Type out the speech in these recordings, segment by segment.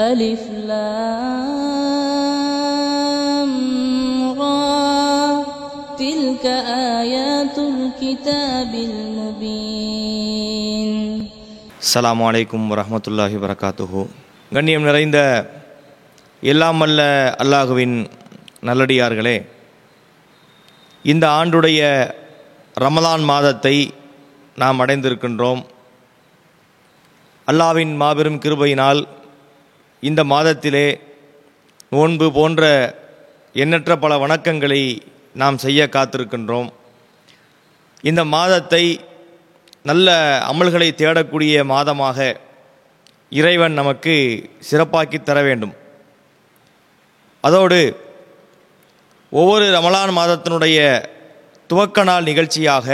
ألف لام را تلك آيات الكتاب المبين அஸ்ஸலாமு அலைக்கும் வரஹ்மத்துல்லாஹி வரகாத்துஹு கண்ணியம் நிறைந்த எல்லாம் வல்ல அல்லாஹுவின் நல்லடியார்களே இந்த ஆண்டுடைய ரமலான் மாதத்தை நாம் அடைந்திருக்கின்றோம் அல்லாவின் மாபெரும் கிருபையினால் இந்த மாதத்திலே நோன்பு போன்ற எண்ணற்ற பல வணக்கங்களை நாம் செய்ய காத்திருக்கின்றோம். இந்த மாதத்தை நல்ல அமல்களை தேடக்கூடிய மாதமாக இறைவன் நமக்கு சிறப்பாக்கி தர வேண்டும். அதோடு ஒவ்வொரு ரமலான் மாதத்தினுடைய துவக்க நாள் நிகழ்ச்சியாக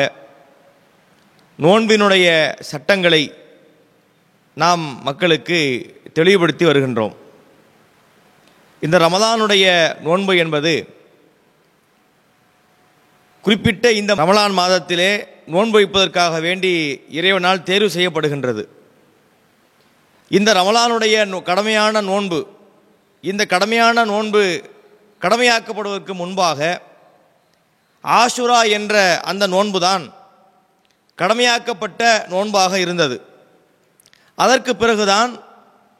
நோன்பினுடைய சட்டங்களை நாம் மக்களுக்கு தெளிவுபடுத்தி வருகின்றோம். இந்த ரமலானுடைய நோன்பு என்பது குறிப்பிட்ட இந்த ரமலான் மாதத்திலே நோன்பு வைப்பதற்காக வேண்டி இறைவனால் தேர்வு செய்யப்படுகின்றது. இந்த ரமலானுடைய நோ- கடமையான நோன்பு இந்த கடமையான நோன்பு கடமையாக்கப்படுவதற்கு முன்பாக ஆஷுரா என்ற அந்த நோன்புதான் கடமையாக்கப்பட்ட நோன்பாக இருந்தது. அதற்கு பிறகுதான்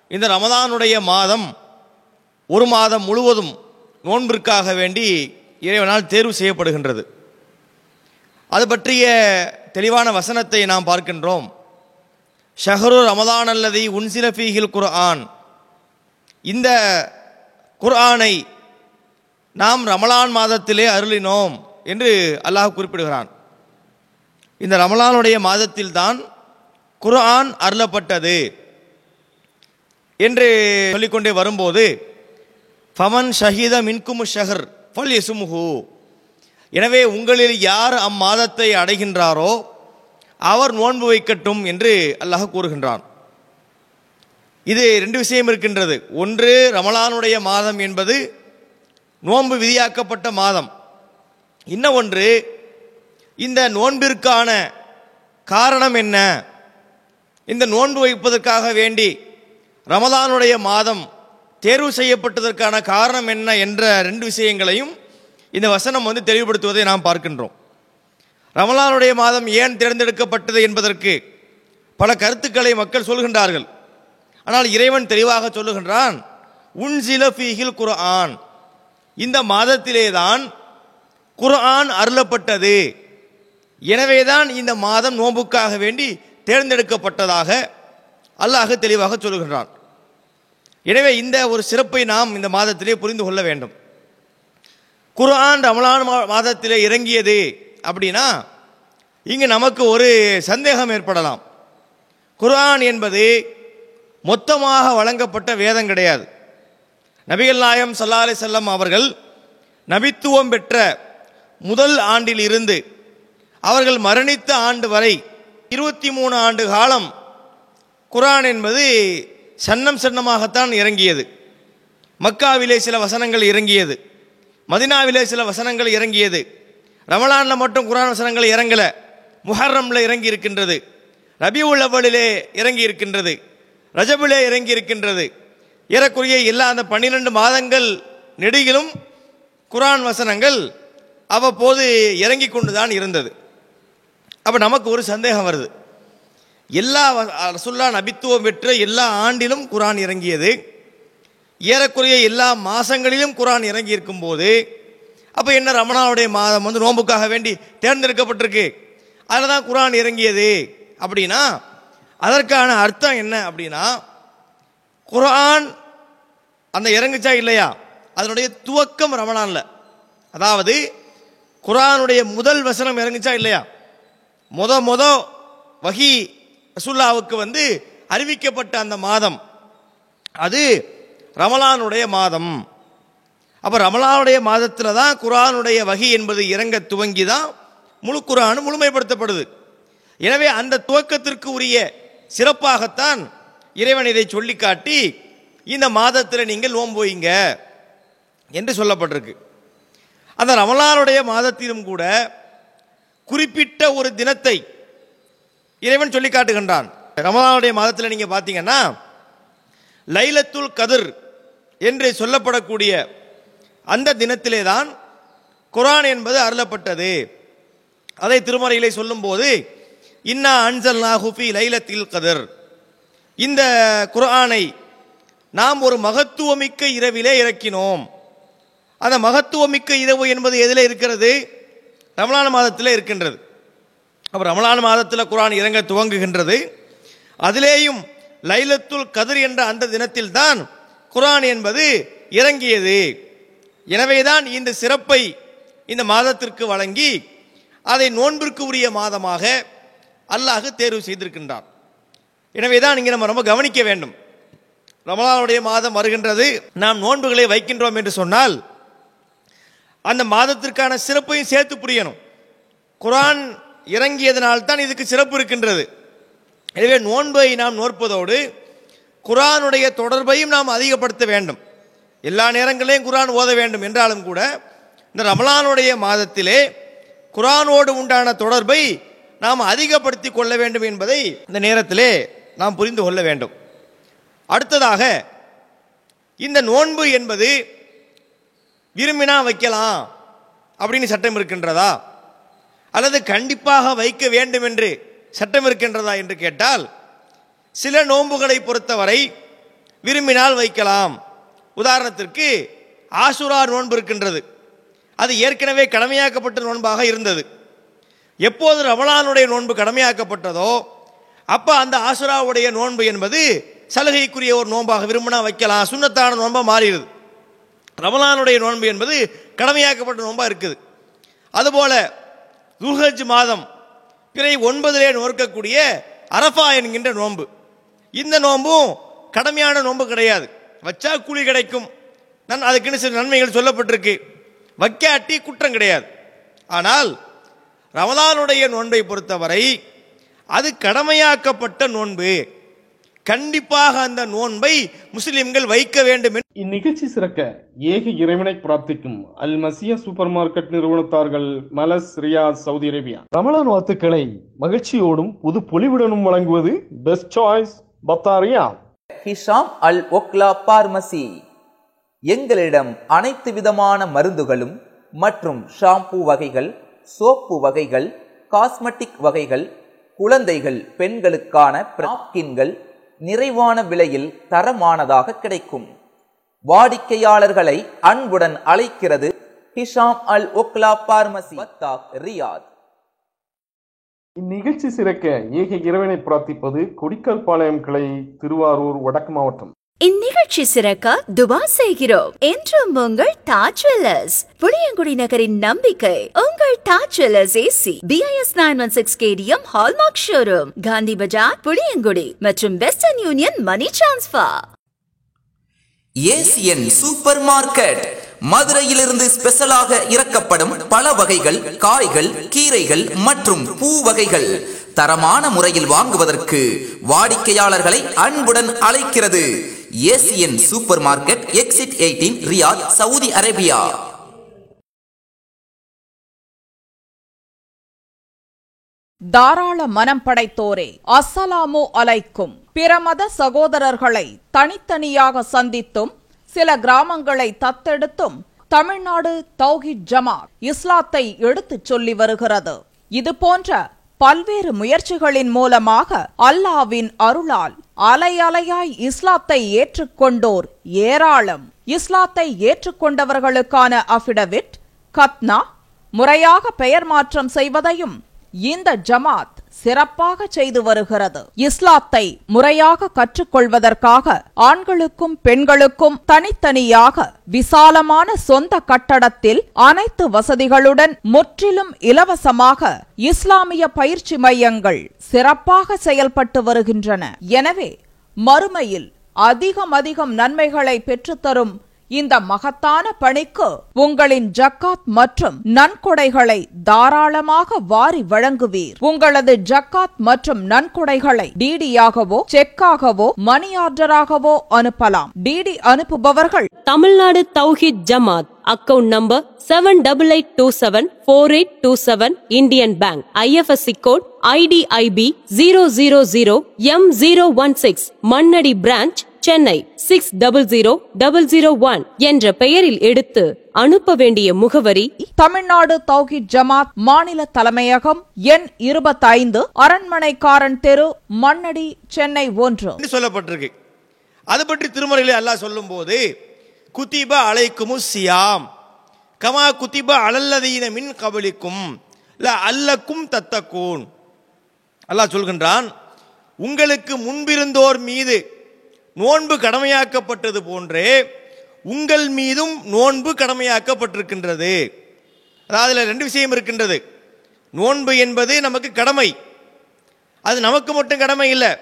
இந்த ரமதானுடைய மாதம் ஒரு மாதம் முழுவதும் நோன்பிற்காக வேண்டி இறைவனால் தேர்வு செய்யப்படுகின்றது. அது பற்றிய தெளிவான வசனத்தை நாம் பார்க்கின்றோம். ஷஹரு ரமதான் அல்லது உன்சிலஃபீஹில் குர்ஆன். இந்த குர்ஆனை நாம் ரமலான் மாதத்திலே அருளினோம் என்று அல்லாஹ் குறிப்பிடுகிறான். இந்த ரமலானுடைய மாதத்தில்தான் குர்ஆன் அருளப்பட்டது. என்று சொல்லிக்கொண்டே வரும்போது ஃபமன் ஷஹீத மின்குமு ஷஹர் ஃபல் யசுமுஹு எனவே உங்களில் யார் அம்மாதத்தை அடைகின்றாரோ அவர் நோன்பு வைக்கட்டும் என்று அல்லாஹ் கூறுகின்றான். இது ரெண்டு விஷயம் இருக்கின்றது. ஒன்று ரமலானுடைய மாதம் என்பது நோன்பு விதியாக்கப்பட்ட மாதம். இன்னும் ஒன்று இந்த நோன்பிற்கான காரணம் என்ன? இந்த நோன்பு வைப்பதற்காக வேண்டி ரமதானுடைய மாதம் தேர்வு செய்யப்பட்டதற்கான காரணம் என்ன என்ற ரெண்டு விஷயங்களையும் இந்த வசனம் வந்து தெளிவுபடுத்துவதை நாம் பார்க்கின்றோம். ரமலானுடைய மாதம் ஏன் தேர்ந்தெடுக்கப்பட்டது என்பதற்கு பல கருத்துக்களை மக்கள் சொல்கின்றார்கள். ஆனால் இறைவன் தெளிவாக சொல்லுகின்றான் உன் சில ஃபீஹில் குர்ஆன். இந்த மாதத்திலே தான் குர்ஆன் அருளப்பட்டது. எனவே தான் இந்த மாதம் நோன்புக்காக வேண்டி தேர்ந்தெடுக்கப்பட்டதாக அல்லாஹ் தெளிவாக சொல்லுகின்றான். எனவே இந்த ஒரு சிறப்பை நாம் இந்த மாதத்திலே புரிந்து கொள்ள வேண்டும். குரான் ரமலான் மா- மாதத்திலே இறங்கியது அப்படின்னா இங்கு நமக்கு ஒரு சந்தேகம் ஏற்படலாம். குர்ஆன் என்பது மொத்தமாக வழங்கப்பட்ட வேதம் கிடையாது. நபிகள் நாயம் சல்லா அலி செல்லம் அவர்கள் நபித்துவம் பெற்ற முதல் ஆண்டில் இருந்து அவர்கள் மரணித்த ஆண்டு வரை இருபத்தி மூணு ஆண்டு காலம் குரான் என்பது சன்னம் சன்னமாகத்தான் இறங்கியது. மக்காவிலே சில வசனங்கள் இறங்கியது. மதினாவிலே சில வசனங்கள் இறங்கியது. ரமலானில் மட்டும் குரான் வசனங்கள் இறங்கல. முஹர்ரம்ல இறங்கி இருக்கின்றது ரபி உள்ளவளிலே இறங்கி இருக்கின்றது ரஜபிலே இறங்கி இருக்கின்றது ஏறக்குறைய எல்லா அந்த பன்னிரெண்டு மாதங்கள் நெடுகிலும் குரான் வசனங்கள் அவ்வப்போது இறங்கி கொண்டு தான் இருந்தது. அப்போ நமக்கு ஒரு சந்தேகம் வருது. எல்லா ரசுல்லா நபித்துவம் பெற்ற எல்லா ஆண்டிலும் குரான் இறங்கியது. ஏறக்குறைய எல்லா மாதங்களிலும் குரான் இறங்கி இருக்கும்போது அப்போ என்ன ரமணாவுடைய மாதம் வந்து நோன்புக்காக வேண்டி தேர்ந்தெடுக்கப்பட்டிருக்கு. அதில் தான் குரான் இறங்கியது. அப்படின்னா அதற்கான அர்த்தம் என்ன அப்படின்னா குர்ஆன் அந்த இறங்குச்சா இல்லையா? அதனுடைய துவக்கம் ரமணான்ல. அதாவது குரானுடைய முதல் வசனம் இறங்குச்சா இல்லையா? முத முத வகி ரசுல்லாவுக்கு வந்து அறிவிக்கப்பட்ட அந்த மாதம் அது ரமலானுடைய மாதம். அப்போ ரமலானுடைய மாதத்தில் தான் குரானுடைய வகி என்பது இறங்க துவங்கி தான் முழு குர்ஆன் முழுமைப்படுத்தப்படுது. எனவே அந்த துவக்கத்திற்கு உரிய சிறப்பாகத்தான் இறைவன் இதை சொல்லி காட்டி இந்த மாதத்தில் நீங்கள் நோன்பு என்று சொல்லப்பட்டிருக்கு. அந்த ரமலானுடைய மாதத்திலும் கூட குறிப்பிட்ட ஒரு தினத்தை இறைவன் சொல்லி காட்டுகின்றான். ரமதானுடைய மாதத்தில் நீங்கள் பார்த்தீங்கன்னா லைலத்துல் கதிர் என்று சொல்லப்படக்கூடிய அந்த தினத்திலே தான் குரான் என்பது அருளப்பட்டது. அதை திருமறையிலே சொல்லும்போது இன்னா அன்சல் நாகுஃபி லைலத்தில் கதிர். இந்த குர்ஆனை நாம் ஒரு மகத்துவமிக்க இரவிலே இறக்கினோம். அந்த மகத்துவமிக்க இரவு என்பது எதில் இருக்கிறது? ரமலான மாதத்தில் இருக்கின்றது. அப்புறம் ரமலான் மாதத்தில் குரான் இறங்க துவங்குகின்றது. அதிலேயும் லைலத்துல் கதிர் என்ற அந்த தினத்தில் தான் என்பது இறங்கியது. எனவேதான் இந்த சிறப்பை இந்த மாதத்திற்கு வழங்கி அதை நோன்பிற்கு உரிய மாதமாக அல்லாஹ் தேர்வு செய்திருக்கின்றார். எனவே தான் இங்கே நம்ம ரொம்ப கவனிக்க வேண்டும். ரமலானுடைய மாதம் வருகின்றது. நாம் நோன்புகளை வைக்கின்றோம் என்று சொன்னால் அந்த மாதத்திற்கான சிறப்பையும் சேர்த்து புரியணும். குரான் இறங்கியதனால் தான் இதுக்கு சிறப்பு இருக்கின்றது. எனவே நோன்பை நாம் நோற்பதோடு குரானுடைய தொடர்பையும் நாம் அதிகப்படுத்த வேண்டும். எல்லா நேரங்களிலும் குரான் ஓத வேண்டும் என்றாலும் கூட இந்த ரமலானுடைய மாதத்திலே குரானோடு உண்டான தொடர்பை நாம் அதிகப்படுத்தி கொள்ள வேண்டும் என்பதை இந்த நேரத்திலே நாம் புரிந்து கொள்ள வேண்டும். அடுத்ததாக இந்த நோன்பு என்பது விரும்பினா வைக்கலாம் அப்படின்னு சட்டம் இருக்கின்றதா? அல்லது கண்டிப்பாக வைக்க வேண்டும் என்று சட்டம் இருக்கின்றதா என்று கேட்டால் சில நோன்புகளை பொறுத்தவரை விரும்பினால் வைக்கலாம். உதாரணத்திற்கு ஆசுரா நோன்பு இருக்கின்றது. அது ஏற்கனவே கடமையாக்கப்பட்ட நோன்பாக இருந்தது. எப்போது ரமலானுடைய நோன்பு கடமையாக்கப்பட்டதோ அப்போ அந்த ஆசுராவுடைய நோன்பு என்பது சலுகைக்குரிய ஒரு நோன்பாக விரும்பினா வைக்கலாம். சுண்ணத்தான நோன்பாக மாறிடுது. ரமலானுடைய நோன்பு என்பது கடமையாக்கப்பட்ட நோன்பாக இருக்குது. அதுபோல துல்ஹஜ் மாதம். பிறை ஒன்பதிலே நோக்கக்கூடிய அரஃபா என்கின்ற நோன்பு. இந்த நோன்பும் கடமையான நோன்பு கிடையாது. வச்சா கூலி கிடைக்கும். நன் அதுக்குன்னு சில நன்மைகள் சொல்லப்பட்டிருக்கு. வைக்காட்டி குற்றம் கிடையாது. ஆனால் ரமதானுடைய நோன்பை பொறுத்தவரை அது கடமையாக்கப்பட்ட நோன்பு. கண்டிப்பாக அந்த நோன்பை முஸ்லிம்கள் வைக்க வேண்டும் இந்நிகழ்ச்சி சிறக்க ஏக இறைவனை பிரார்த்திக்கும் அல் மசியா சூப்பர் மார்க்கெட் நிறுவனத்தார்கள் மலஸ் ரியாத் சவுதி அரேபியா. ரமலான் வாழ்த்துக்களை மகிழ்ச்சியோடும் புது பொலிவுடனும் வழங்குவது பெஸ்ட் சாய்ஸ் பத்தாரியா. Hisham Al Okhla pharmacy. எங்களிடம் அனைத்து விதமான மருந்துகளும் மற்றும் ஷாம்பு வகைகள் சோப்பு வகைகள் காஸ்மெட்டிக் வகைகள் குழந்தைகள் பெண்களுக்கான நாப்கின்கள் நிறைவான விலையில் தரமானதாக கிடைக்கும். வாடிக்கையாளர்களை அன்புடன் அழைக்கிறது Hisham Al Okhla pharmacy Riyadh. இந்நிகழ்ச்சி சிறக்க ஏக இறைவனை பிரார்த்திப்பது கொடிக்கல் பாளையம் கிளை திருவாரூர் வடக்கு மாவட்டம். இந்நிகழ்ச்சி சிறக்க துபா செய்கிறோம். என்றும் உங்கள் தாஜ் ஜுவல்லர்ஸ். புளியங்குடி நகரின் நம்பிக்கை. உங்கள் Taj jewellers AC BIS nine one six KDM hallmark showroom Gandhi Bazaar Puliyangudi மற்றும் Western Union money transfer Asian super market மதுரையிலிருந்து ஸ்பெஷலாக இறக்கப்படும் பல வகைகள் காய்கள் கீரைகள் மற்றும் பூ வகைகள் தரமான முறையில் வாங்குவதற்கு வாடிக்கையாளர்களை அன்புடன் அழைக்கிறது. Asian super market exit eighteen Riyadh Saudi Arabia. தாராள மனம் படைத்தோரே அஸ்ஸலாமு அலைக்கும். பிற மத சகோதரர்களை தனித்தனியாக சந்தித்தும் சில கிராமங்களை தத்தெடுத்தும் தமிழ்நாடு தௌஹித் ஜமாத் இஸ்லாத்தை எடுத்துச் சொல்லி வருகிறது. இது போன்ற பல்வேறு முயற்சிகளின் மூலமாக அல்லாவின் அருளால் அலையலையாய் இஸ்லாத்தை ஏற்றுக்கொண்டோர் ஏராளம். இஸ்லாத்தை ஏற்றுக்கொண்டவர்களுக்கான அஃபிடவிட் கத்னா முறையாக பெயர் மாற்றம் செய்வதையும் இந்த ஜமாத் சிறப்பாக செய்து வருகிறது. இஸ்லாத்தை முறையாக கற்றுக்கொள்வதற்காக ஆண்களுக்கும் பெண்களுக்கும் தனித்தனியாக விசாலமான சொந்த கட்டடத்தில் அனைத்து வசதிகளுடன் முற்றிலும் இலவசமாக இஸ்லாமிய பயிற்சி மையங்கள் சிறப்பாக செயல்பட்டு வருகின்றன. எனவே மறுமையில் அதிகம் அதிகம் நன்மைகளை பெற்றுத்தரும் இந்த மகத்தான பணிக்கு உங்களின் ஜக்காத் மற்றும் நன்கொடைகளை தாராளமாக வாரி வழங்குவீர். உங்களது ஜக்காத் மற்றும் நன்கொடைகளை டிடியாகவோ செக்காகவோ மணி ஆர்டராகவோ அனுப்பலாம். DD அனுப்புபவர்கள் Tamil Nadu Thowheed Jamath account number seven double eight two seven four eight two seven Indian bank IFSC code IDIB zero zero zero M zero one six Mannady branch Chennai six double zero double zero one என்ற பெயரில் எடுத்து அனுப்ப வேண்டிய முகவரி தமிழ்நாடு தௌஹித் ஜமாத் மாநில தலைமையகம் எண் இருபத்தைந்து அரண்மனைக்காரன் தெரு மண்ணடி சென்னை ஒன்று. சொல்லப்பட்டிருக்கு. அது பற்றி திருமறையிலே அல்லாஹ் சொல்லும்போது குத்திப அலைக்குமு சியாம் கமா குத்திப அலல்லதீன மின் கபலிக்கும் இல்ல அல்லக்கும் தத்தக்கூன் அல்லாஹ் சொல்கின்றான் உங்களுக்கு முன்பிருந்தோர் மீது நோன்பு கடமையாக்கப்பட்டது போன்றே உங்கள் மீதும் நோன்பு கடமையாக்கப்பட்டிருக்கின்றது. அதாவது ரெண்டு விஷயம் இருக்கின்றது. நோன்பு என்பது நமக்கு கடமை. அது நமக்கு மட்டும் கடமை இல்லை.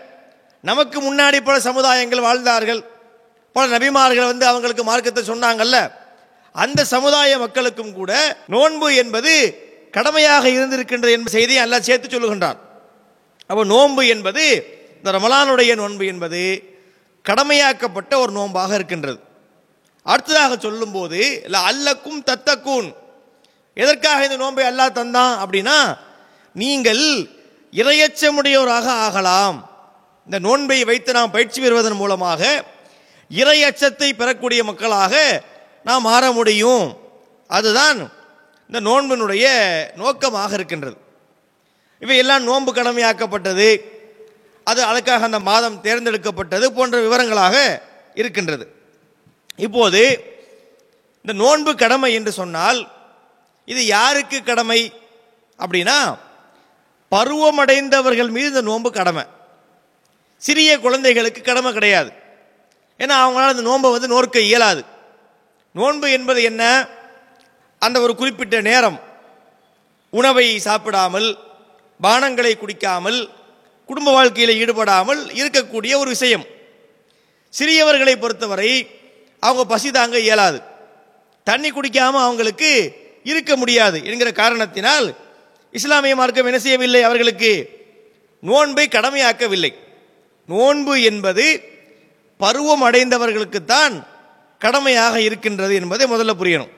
நமக்கு முன்னாடி பல சமுதாயங்கள் வாழ்ந்தார்கள். பல நபிமார்கள் வந்து அவங்களுக்கு மார்க்கத்தை சொன்னாங்கல்ல. அந்த சமுதாய மக்களுக்கும் கூட நோன்பு என்பது கடமையாக இருந்திருக்கின்றது என்ற செய்தியை எல்லாம் சேர்த்து சொல்லுகின்றான். அப்போ நோன்பு என்பது இந்த ரமலானுடைய நோன்பு என்பது கடமையாக்கப்பட்ட ஒரு நோன்பாக இருக்கின்றது. அடுத்ததாக சொல்லும்போது இல்லை அல்லக்கும் தத்தக்கூன் எதற்காக இந்த நோன்பை அல்லா தந்தான் அப்படின்னா நீங்கள் இரையச்சமுடையோராக ஆகலாம். இந்த நோன்பை வைத்து நாம் பயிற்சி பெறுவதன் மூலமாக இரையச்சத்தை பெறக்கூடிய மக்களாக நாம் மாற முடியும். அதுதான் இந்த நோன்பினுடைய நோக்கமாக இருக்கின்றது. இவையெல்லாம் நோன்பு கடமையாக்கப்பட்டது. அது அதுக்காக அந்த மாதம் தேர்ந்தெடுக்கப்பட்டது போன்ற விவரங்களாக இருக்கின்றது. இப்போது இந்த நோன்பு கடமை என்று சொன்னால் இது யாருக்கு கடமை அப்படின்னா பருவமடைந்தவர்கள் மீது இந்த நோன்பு கடமை. சிறிய குழந்தைகளுக்கு கடமை கிடையாது. ஏன்னா அவங்களால அந்த நோன்பை வந்து நோற்க இயலாது. நோன்பு என்பது என்ன? அந்த ஒரு குறிப்பிட்ட நேரம். உணவை சாப்பிடாமல் பானங்களை குடிக்காமல் குடும்ப வாழ்க்கையில் ஈடுபடாமல் இருக்கக்கூடிய ஒரு விஷயம். சிறியவர்களை பொறுத்தவரை அவங்க பசி தாங்க இயலாது. தண்ணி குடிக்காமல் அவங்களுக்கு இருக்க முடியாது என்கிற காரணத்தினால் இஸ்லாமிய மார்க்கம் என்ன செய்யவில்லை அவர்களுக்கு? நோன்பை கடமையாக்கவில்லை. நோன்பு என்பது பருவம் அடைந்தவர்களுக்குத்தான் கடமையாக இருக்கின்றது என்பதை முதல்ல புரியணும்.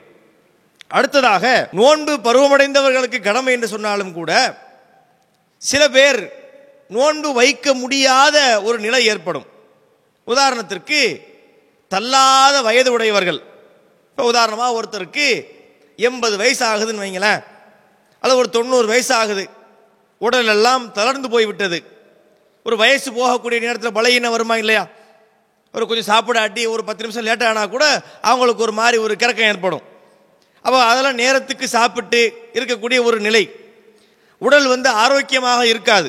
அடுத்ததாக நோன்பு பருவமடைந்தவர்களுக்கு கடமை என்று சொன்னாலும் கூட சில பேர் நோன்பு வைக்க முடியாத ஒரு நிலை ஏற்படும். உதாரணத்திற்கு தள்ளாத வயது உடையவர்கள் இப்போ உதாரணமாக ஒருத்தருக்கு எண்பது வயசு ஆகுதுன்னு வைங்களேன். அல்லது ஒரு தொண்ணூறு வயசு ஆகுது உடல் எல்லாம் தளர்ந்து போய்விட்டது. ஒரு வயசு போகக்கூடிய நேரத்தில் பலையின வருமா இல்லையா? ஒரு கொஞ்சம் சாப்பிடாட்டி ஒரு பத்து நிமிஷம் லேட் ஆனால் கூட அவங்களுக்கு ஒரு மாதிரி ஒரு கிறக்கம் ஏற்படும். அப்போ அதெல்லாம் நேரத்துக்கு சாப்பிட்டு இருக்கக்கூடிய ஒரு நிலை. உடல் வந்து ஆரோக்கியமாக இருக்காது.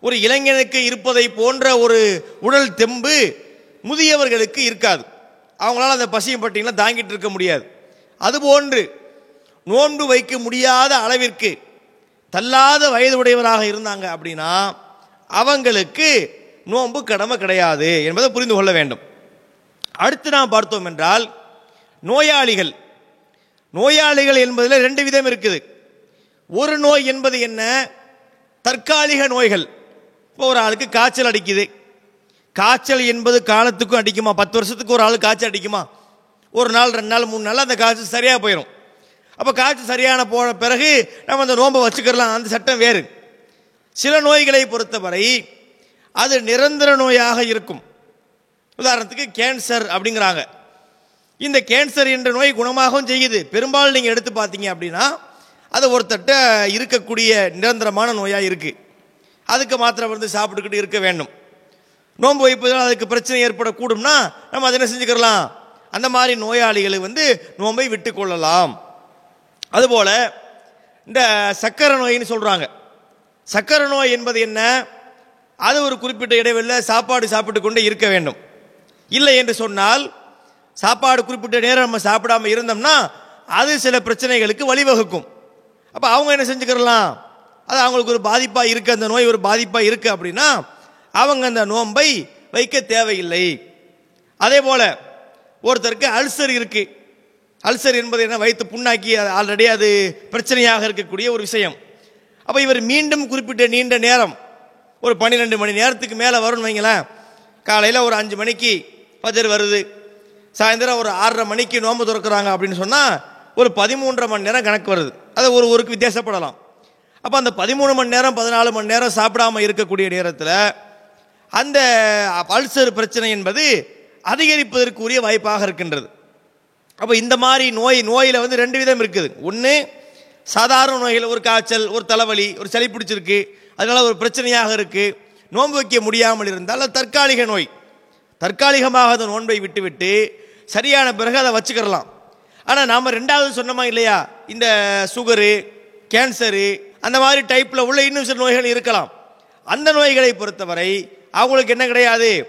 ஒரு இளைஞனுக்கு இருப்பதை போன்ற ஒரு உடல் தெம்பு முதியவர்களுக்கு இருக்காது. அவங்களால அந்த பசியும் பட்டியெல்லாம் தாங்கிட்டு இருக்க முடியாது. அதுபோன்று நோன்பு வைக்க முடியாத அளவிற்கு தள்ளாத வயது உடையவராக இருந்தாங்க அப்படின்னா அவங்களுக்கு நோன்பு கடமை கிடையாது என்பதை புரிந்து கொள்ள வேண்டும். அடுத்து நாம் பார்த்தோம் என்றால் நோயாளிகள். நோயாளிகள் என்பதில் ரெண்டு விதம் இருக்குது. ஒரு நோய் என்பது என்ன? தற்காலிக நோய்கள். இப்போ ஒரு ஆளுக்கு காய்ச்சல் அடிக்குது. காய்ச்சல் என்பது காலத்துக்கும் அடிக்குமா? பத்து வருஷத்துக்கு ஒரு ஆள் காய்ச்சல் அடிக்குமா? ஒரு நாள் ரெண்டு நாள் மூணு நாள் அந்த காய்ச்சல் சரியாக போயிடும் அப்போ காய்ச்சல் சரியான போன பிறகு நம்ம அந்த நோன்பை வச்சுக்கிறலாம். அந்த சட்டம் வேறு. சில நோய்களை பொறுத்தவரை அது நிரந்தர நோயாக இருக்கும். உதாரணத்துக்கு கேன்சர் அப்படிங்கிறாங்க. இந்த கேன்சர் என்ற நோய் குணமாகவும் செய்யுது. பெரும்பாலும் நீங்கள் எடுத்து பார்த்தீங்க அப்படின்னா அது ஒருத்தட்ட இருக்கக்கூடிய நிரந்தரமான நோயாக இருக்குது அதுக்கு மாத்திரை வந்து சாப்பிட்டுக்கிட்டு இருக்க வேண்டும். நோன்பு வைப்பதால் அதுக்கு பிரச்சனை ஏற்படக்கூடும்னா நம்ம அதை என்ன செஞ்சுக்கலாம் அந்த மாதிரி நோயாளிகளை வந்து நோன்பை விட்டு கொள்ளலாம். அதுபோல் இந்த சக்கரை நோயின்னு சொல்கிறாங்க சக்கரை நோய் என்பது என்ன? அது ஒரு குறிப்பிட்ட இடைவெளியில் சாப்பாடு சாப்பிட்டு கொண்டே இருக்க வேண்டும். இல்லை என்று சொன்னால் சாப்பாடு குறிப்பிட்ட நேரம் நம்ம சாப்பிடாம இருந்தோம்னா அது சில பிரச்சனைகளுக்கு வழிவகுக்கும். அப்போ அவங்க என்ன செஞ்சுக்கிறலாம்? அது அவங்களுக்கு ஒரு பாதிப்பாக இருக்குது அந்த நோய் ஒரு பாதிப்பாக இருக்குது அப்படின்னா அவங்க அந்த நோன்பை வைக்க தேவையில்லை. அதே போல் ஒருத்தருக்கு அல்சர் இருக்குது அல்சர் என்பது என்ன? வயிற்று புண்ணாக்கி ஆல்ரெடி அது பிரச்சனையாக இருக்கக்கூடிய ஒரு விஷயம். அப்போ இவர் மீண்டும் குறிப்பிட்ட நீண்ட நேரம் ஒரு பன்னிரெண்டு மணி நேரத்துக்கு மேலே வரும்னு வைங்களேன். காலையில் ஒரு அஞ்சு மணிக்கு பஜர் வருது. சாயந்தரம் ஒரு ஆறரை மணிக்கு நோம்பு திறக்கிறாங்க அப்படின்னு சொன்னால் ஒரு பதிமூன்றரை மணி நேரம் கணக்கு வருது. அது ஒரு ஊருக்கு வித்தியாசப்படலாம். அப்போ அந்த பதிமூணு மணி நேரம் பதினாலு மணி நேரம் சாப்பிடாம இருக்கக்கூடிய நேரத்தில் அந்த அல்சர் பிரச்சனை என்பது அதிகரிப்பதற்குரிய வாய்ப்பாக இருக்கின்றது. அப்போ இந்த மாதிரி நோய் நோயில் வந்து ரெண்டு விதம் இருக்குது. ஒன்று சாதாரண நோய்கள் ஒரு காய்ச்சல் ஒரு தலைவலி ஒரு சளி பிடிச்சிருக்கு அதனால் ஒரு பிரச்சனையாக இருக்குது நோன்பு வைக்க முடியாமல் இருந்தால் அது தற்காலிக நோய். தற்காலிகமாக அந்த நோன்பை விட்டுவிட்டு சரியான பிறகு அதை வச்சுக்கிறலாம். ஆனால் நாம் ரெண்டாவது சொன்னோமா இல்லையா? இந்த சுகரு கேன்சரு அந்த மாதிரி டைப்பில் உள்ள இன்னும் சில நோய்கள் இருக்கலாம். அந்த நோய்களை பொறுத்தவரை அவங்களுக்கு என்ன கிடையாது?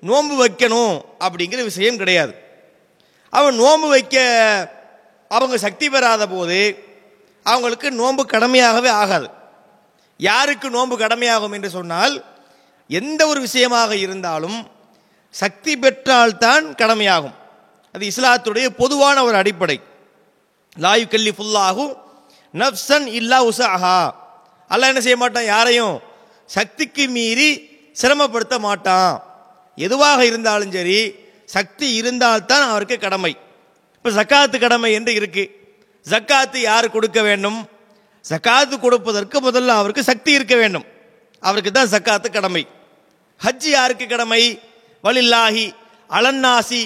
நோன்பு வைக்கணும் அப்படிங்கிற விஷயம் கிடையாது. அவன் நோன்பு வைக்க அவங்க சக்தி பெறாத போது அவங்களுக்கு நோன்பு கடமையாகவே ஆகாது. யாருக்கு நோன்பு கடமையாகும் என்று சொன்னால் எந்த ஒரு விஷயமாக இருந்தாலும் சக்தி பெற்றால்தான் கடமையாகும். அது இஸ்லாத்துடைய பொதுவான ஒரு அடிப்படை. லாயு கல்லி ஃபுல்லாகும் நப்சன் இல்லா உசாஹா அல்ல என்ன செய்ய மாட்டான்? யாரையும் சக்திக்கு மீறி சிரமப்படுத்த மாட்டான். எதுவாக இருந்தாலும் சரி சக்தி இருந்தால்தான் அவருக்கு கடமை. இப்போ ஜக்காத்து கடமை என்று இருக்கு. ஜக்காத்து யார் கொடுக்க வேண்டும்? ஜக்காத்து கொடுப்பதற்கு முதல்ல அவருக்கு சக்தி இருக்க வேண்டும். அவருக்கு தான் ஜக்காத்து கடமை. ஹஜ் யாருக்கு கடமை? வலில்லாஹி அலன்னாசி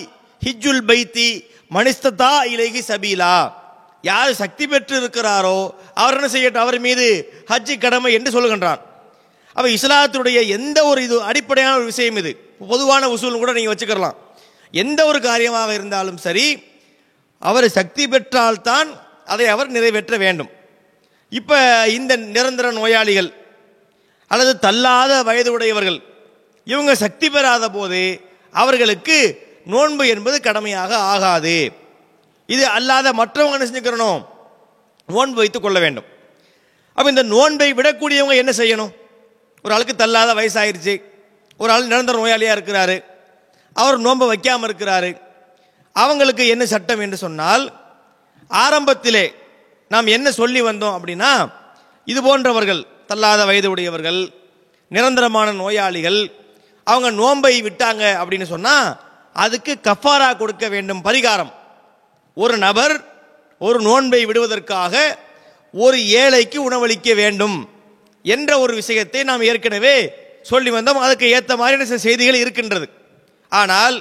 ஹிஜ்ஜுல் பைத்தி மனிஸ்ததா இலகி சபீலா. யார் சக்தி பெற்று இருக்கிறாரோ அவர் என்ன செய்யட்டும்? அவர் மீது ஹஜ்ஜி கடமை என்று சொல்லுகின்றான். அப்போ இஸ்லாத்தினுடைய எந்த ஒரு இது அடிப்படையான ஒரு விஷயம் இது? பொதுவான உசூல் கூட நீங்கள் வச்சுக்கலாம் எந்த ஒரு காரியமாக இருந்தாலும் சரி அவர் சக்தி பெற்றால்தான் அதை அவர் நிறைவேற்ற வேண்டும். இப்போ இந்த நிரந்தர நோயாளிகள் அல்லது தள்ளாத வயது உடையவர்கள் இவங்க சக்தி பெறாத போது அவர்களுக்கு நோன்பு என்பது கடமையாக ஆகாது. இது அல்லாத மற்றவங்க என்ன செஞ்சுக்கிறணும் நோன்பு வைத்து கொள்ள வேண்டும். அப்போ இந்த நோன்பை விடக்கூடியவங்க என்ன செய்யணும்? ஒரு ஆளுக்கு தள்ளாத வயசாயிருச்சு. ஒரு ஆள் நிரந்தர நோயாளியாக இருக்கிறாரு. அவர் நோன்பை வைக்காமல் இருக்கிறாரு. அவங்களுக்கு என்ன சட்டம் என்று சொன்னால் ஆரம்பத்திலே நாம் என்ன சொல்லி வந்தோம் அப்படின்னா இது போன்றவர்கள் தள்ளாத வயது உடையவர்கள் நிரந்தரமான நோயாளிகள் அவங்க நோன்பை விட்டாங்க அப்படின்னு சொன்னால் அதுக்கு கஃபாரா கொடுக்க வேண்டும் பரிகாரம். ஒரு நபர் ஒரு நோன்பை விடுவதற்காக ஒரு ஏழைக்கு உணவளிக்க வேண்டும் என்ற ஒரு விஷயத்தை நாம் ஏற்கனவே சொல்லி வந்தோம். அதுக்கு ஏற்ற மாதிரியான சில செய்திகள் இருக்கின்றது. ஆனால்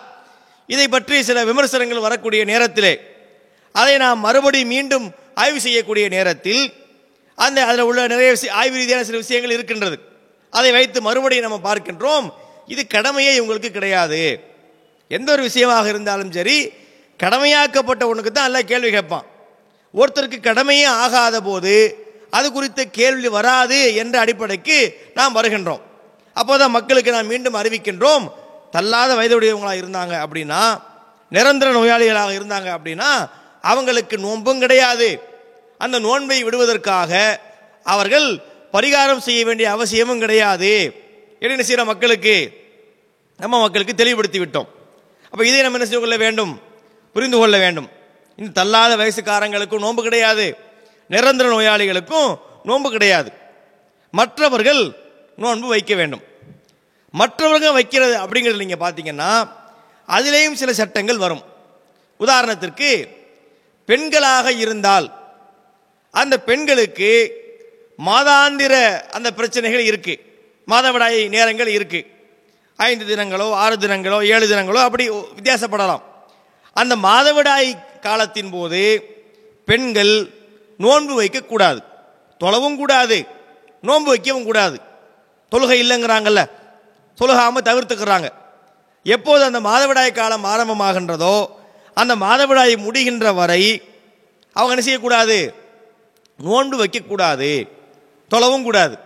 இதை பற்றி சில விமர்சனங்கள் வரக்கூடிய நேரத்திலே அதை நாம் மறுபடி மீண்டும் ஆய்வு செய்யக்கூடிய நேரத்தில் அந்த அதில் உள்ள நிறைய விஷய ஆய்வு ரீதியான சில விஷயங்கள் இருக்கின்றது. அதை வைத்து மறுபடியும் நம்ம பார்க்கின்றோம். இது கடமையே இவங்களுக்கு கிடையாது. எந்த ஒரு விஷயமாக இருந்தாலும் சரி கடமையாக்கப்பட்ட ஒன்றுக்கு தான் எல்லாம் கேள்வி கேட்பான். ஒருத்தருக்கு கடமையே ஆகாத போது அது குறித்த கேள்வி வராது என்ற அடிப்படைக்கு நாம் வருகின்றோம். அப்போ தான் மக்களுக்கு நாம் மீண்டும் அறிவிக்கின்றோம் தள்ளாத வயதுடையவங்களாக இருந்தாங்க அப்படின்னா நிரந்தர நோயாளிகளாக இருந்தாங்க அப்படின்னா அவங்களுக்கு நோன்பும் கிடையாது. அந்த நோன்பை விடுவதற்காக அவர்கள் பரிகாரம் செய்ய வேண்டிய அவசியமும் கிடையாது. என்ன செய்கிற மக்களுக்கு நம்ம மக்களுக்கு தெளிவுபடுத்தி விட்டோம். அப்போ இதை நம்ம என்ன செய்து கொள்ள வேண்டும்? புரிந்து கொள்ள வேண்டும். இந்த தள்ளாத வயசுக்காரங்களுக்கும் நோன்பு கிடையாது. நிரந்தர நோயாளிகளுக்கும் நோன்பு கிடையாது. மற்றவர்கள் நோன்பு வைக்க வேண்டும். மற்றவர்கள் வைக்கிறது அப்படிங்கிறது நீங்கள் பார்த்தீங்கன்னா அதிலேயும் சில சட்டங்கள் வரும். உதாரணத்திற்கு பெண்களாக இருந்தால் அந்த பெண்களுக்கு மாதாந்திர அந்த பிரச்சனைகள் இருக்குது மாதவிடாய் நேரங்கள் இருக்குது ஐந்து தினங்களோ ஆறு தினங்களோ ஏழு தினங்களோ அப்படி வித்தியாசப்படலாம். அந்த மாதவிடாய் காலத்தின் போது பெண்கள் நோன்பு வைக்கக்கூடாது தொலவும் கூடாது. நோன்பு வைக்கவும் கூடாது. தொழுகை இல்லைங்கிறாங்கல்ல. தொழுகாமல் தவிர்த்துக்கிறாங்க. எப்போது அந்த மாதவிடாய் காலம் ஆரம்பமாகின்றதோ அந்த மாதவிடாய் முடிகின்ற வரை அவங்க என்ன செய்யக்கூடாது? நோன்பு வைக்கக்கூடாது தொலவும் கூடாது.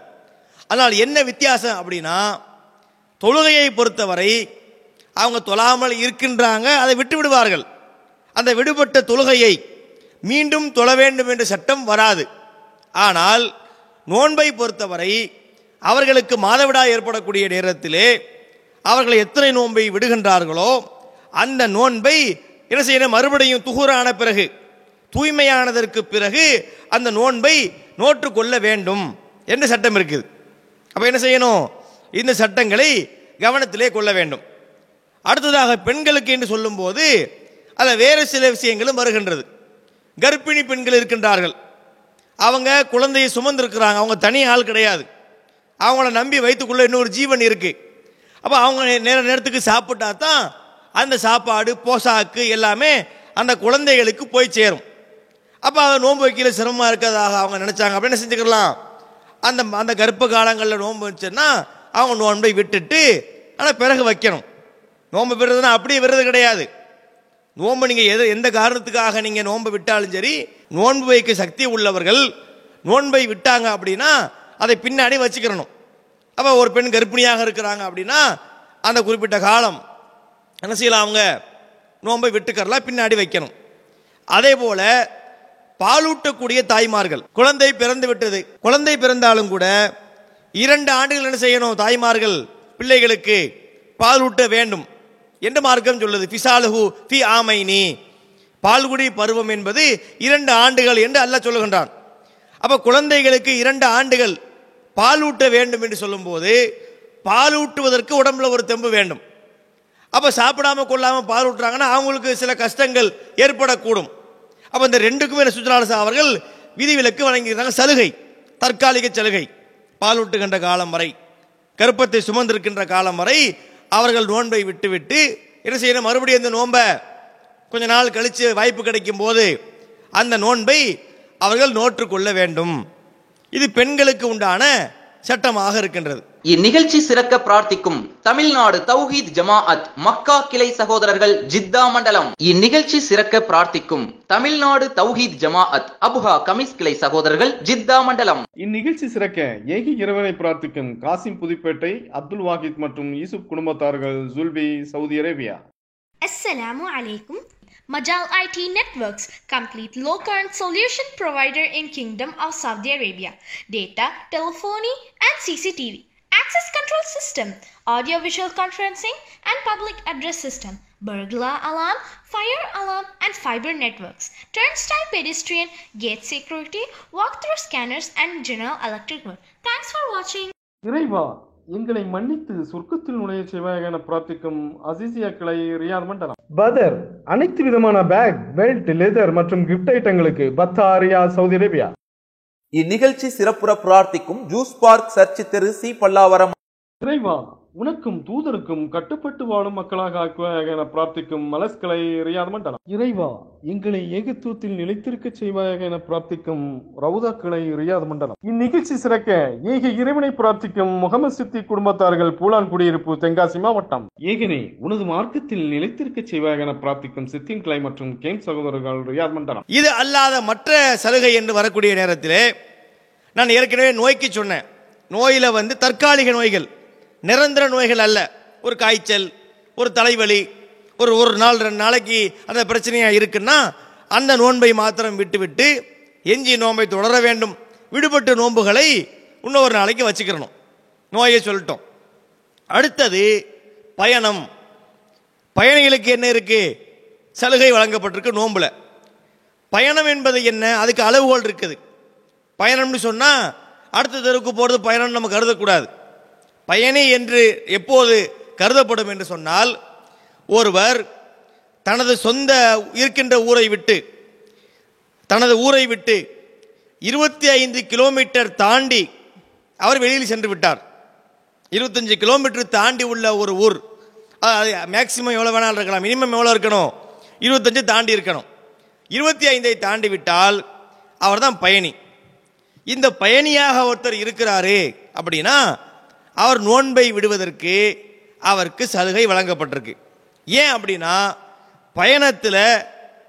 அதனால் என்ன வித்தியாசம் அப்படின்னா தொழுகையை பொறுத்தவரை அவங்க தொழாமல் இருக்கின்றாங்க அதை விட்டு விடுவார்கள். அந்த விடுபட்ட தொழுகையை மீண்டும் தொழ வேண்டும் என்ற சட்டம் வராது. ஆனால் நோன்பை பொறுத்தவரை அவர்களுக்கு மாதவிடா ஏற்படக்கூடிய நேரத்திலே அவர்கள் எத்தனை நோன்பை விடுகின்றார்களோ அந்த நோன்பை என்ன செய்யணும்? மறுபடியும் துகுரான பிறகு தூய்மையானதற்கு பிறகு அந்த நோன்பை நோற்று கொள்ள வேண்டும் என்ற சட்டம் இருக்குது. அப்போ என்ன செய்யணும்? இந்த சட்டங்களை கவனத்திலே கொள்ள வேண்டும். அடுத்ததாக பெண்களுக்கு என்று சொல்லும்போது அதில் வேறு சில விஷயங்களும் வருகின்றது. கர்ப்பிணி பெண்கள் இருக்கின்றார்கள். அவங்க குழந்தையை சுமந்திருக்கிறாங்க. அவங்க தனி ஆள் கிடையாது. அவங்கள நம்பி வைத்துக்குள்ள இன்னொரு ஜீவன் இருக்குது அப்போ அவங்க நேர நேரத்துக்கு சாப்பிட்டா தான் அந்த சாப்பாடு போசாக்கு எல்லாமே அந்த குழந்தைகளுக்கு போய் சேரும். அப்போ அதை நோன்பு வைக்கல சிரமமாக இருக்கிறதாக அவங்க நினச்சாங்க. அப்படின்னு செஞ்சுக்கலாம்? அந்த அந்த கர்ப்ப காலங்களில் நோன்பு வச்சுன்னா அவங்க நோன்பை விட்டுட்டு ஆனால் பிறகு வைக்கணும். நோன்பு விடுறதுன்னா அப்படியே விடுறது கிடையாது. நோன்பு நீங்கள் எது எந்த காரணத்துக்காக நீங்கள் நோன்பை விட்டாலும் சரி நோன்பு வைக்க சக்தி உள்ளவர்கள் நோன்பை விட்டாங்க அப்படின்னா அதை பின்னாடி வச்சுக்கிறணும். அப்போ ஒரு பெண் கர்ப்பிணியாக இருக்கிறாங்க அப்படின்னா அந்த குறிப்பிட்ட காலம் என்ன செய்யலாம் அவங்க? நோன்பை விட்டுக்கறலாம் பின்னாடி வைக்கணும். அதே போல பாலூட்டக்கூடிய தாய்மார்கள் குழந்தை பிறந்து விட்டது குழந்தை பிறந்தாலும் கூட இரண்டு ஆண்டுகள் என்ன செய்யணும் தாய்மார்கள் பிள்ளைகளுக்கு பாலூட்ட வேண்டும். என்று மார்க்கம் சொல்லுது. பிசாலுகு பி ஆமைனி. பால்குடி பருவம் என்பது இரண்டு ஆண்டுகள் என்று அல்ல சொல்லுகின்றான். அப்போ குழந்தைகளுக்கு இரண்டு ஆண்டுகள் பாலூட்ட வேண்டும் என்று சொல்லும்போது பாலூட்டுவதற்கு உடம்புல ஒரு தெம்பு வேண்டும். அப்போ சாப்பிடாம பால் பாலூட்டுறாங்கன்னா அவங்களுக்கு சில கஷ்டங்கள் ஏற்படக்கூடும். அப்போ இந்த ரெண்டுக்குமே சுற்றுலாசா அவர்கள் விதிவிலக்கு வழங்கியிருந்தாங்க சலுகை தற்காலிக சலுகை. பாலூட்டுகின்ற காலம் வரை கருப்பத்தை சுமந்திருக்கின்ற காலம் வரை அவர்கள் நோன்பை விட்டுவிட்டு என்ன செய்யணும்? மறுபடியும் அந்த நோன்பை கொஞ்ச நாள் கழித்து வாய்ப்பு கிடைக்கும் போது அந்த நோன்பை அவர்கள் நோற்றுக்கொள்ள வேண்டும். இது பெண்களுக்கு உண்டான சட்டமாக இருக்கின்றது. இந்நிகழ்ச்சி சிறக்க பிரார்த்திக்கும் தமிழ்நாடு தௌஹீத் ஜமாஅத் மக்கா கிளை சகோதரர்கள் ஜித்தா மண்டலம் இந்நிகழ்ச்சி சிறக்க பிரார்த்திக்கும் தமிழ்நாடு தௌஹீத் ஜமாஅத் அபுஹா கமிஸ் கிளை சகோதரர்கள் ஜித்தா மண்டலம் இந்நிகழ்ச்சி சிறக்க ஏகி இறைவனை பிரார்த்திக்கும் காசிம் புதுப்பேட்டை அப்துல் வாஹித் மற்றும் யூசுப் குடும்பத்தார்கள் Zulfi Saudi Arabia Assalamu alaikum. Majal IT Networks, complete low current solution provider in Kingdom of Saudi Arabia. Data, telephony and CCTV. Access control system, audio visual conferencing and public address system, burglar alarm, fire alarm and fiber networks, turnstile pedestrian, gate security, walk-through scanners and general electric work. Thanks for watching. இறைவா எங்களை மன்னித்து சொர்க்கத்தில் நுழைய செய்வாயாக என பிரார்த்திக்கும் அசிசியா கிளை Riyadh மண்டலம் பதர் அனைத்து விதமான பேக் பெல்ட் லெதர் மற்றும் கிஃப்ட் ஐட்டங்களுக்கு பத்தா ரியாத் சவுதி அரேபியா இந்நிகழ்ச்சி சிறப்புற பிரார்த்திக்கும் ஜூஸ் பார்க் சர்ச்சி தெரு சி பல்லாவரம். இறைவா. உனக்கும் தூதருக்கும் கட்டுப்பட்டு வாழும் மக்களாக ஆக்குவாயாக என பிரார்த்திக்கும் மலஸ்கலை ரியாத் மண்டலம். இறைவா எங்களை ஏகத்துவத்தில் நிலைத்திருக்க செய்வாயாக என பிரார்த்திக்கும் ரவுதா கிளை ரியாத் மண்டலம். இந்நிகழ்ச்சி சிறக்க ஏக இறைவனை பிரார்த்திக்கும் முகமது சித்தி குடும்பத்தார்கள் பூலான் குடியிருப்பு தென்காசி மாவட்டம். ஏகனே உனது மார்க்கத்தில் நிலைத்திருக்க செய்வாயாக என பிரார்த்திக்கும் சித்தின் கிளை மற்றும் கேம் சகோதரர்கள் ரியாத் மண்டலம். இது அல்லாத மற்ற சலுகை என்று வரக்கூடிய நேரத்திலே நான் ஏற்கனவே நோய்க்கு சொன்னேன். நோயில் வந்து தற்காலிக நோய்கள். நிரந்தர நோய்கள் அல்ல. ஒரு காய்ச்சல் ஒரு தலைவலி ஒரு ஒரு நாள் ரெண்டு நாளைக்கு அந்த பிரச்சனையாக இருக்குன்னா அந்த நோன்பை மாத்திரம் விட்டுவிட்டு எஞ்சி நோன்பை தொடர வேண்டும். விடுபட்ட நோன்புகளை இன்னொரு நாளைக்கு வச்சுக்கிறணும். நோயை சொல்லிட்டோம். அடுத்தது பயணம். பயணிகளுக்கு என்ன இருக்குது சலுகை வழங்கப்பட்டிருக்கு நோம்பில் பயணம் என்பது என்ன? அதுக்கு அளவுகோல் இருக்குது. பயணம்னு சொன்னால் அடுத்த தெருவுக்கு போகிறது பயணம் நம்ம கருதக்கூடாது. பயணி என்று எப்போது கருதப்படும் என்று சொன்னால் ஒருவர் தனது சொந்த இருக்கின்ற ஊரை விட்டு தனது ஊரை விட்டு இருபத்தி ஐந்து கிலோமீட்டர் தாண்டி அவர் வெளியில் சென்று விட்டார். இருபத்தஞ்சி கிலோமீட்டர் தாண்டி உள்ள ஒரு ஊர் அது மேக்சிமம் எவ்வளோ வேணாலும் இருக்கலாம் மினிமம் எவ்வளோ இருக்கணும்? இருபத்தஞ்சு தாண்டி இருக்கணும். இருபத்தி ஐந்தை தாண்டி விட்டால் அவர் தான் பயணி. இந்த பயணியாக ஒருத்தர் இருக்கிறாரு அப்படின்னா அவர் நோன்பை விடுவதற்கு அவருக்கு சலுகை வழங்கப்பட்டிருக்கு. ஏன் அப்படின்னா பயணத்தில்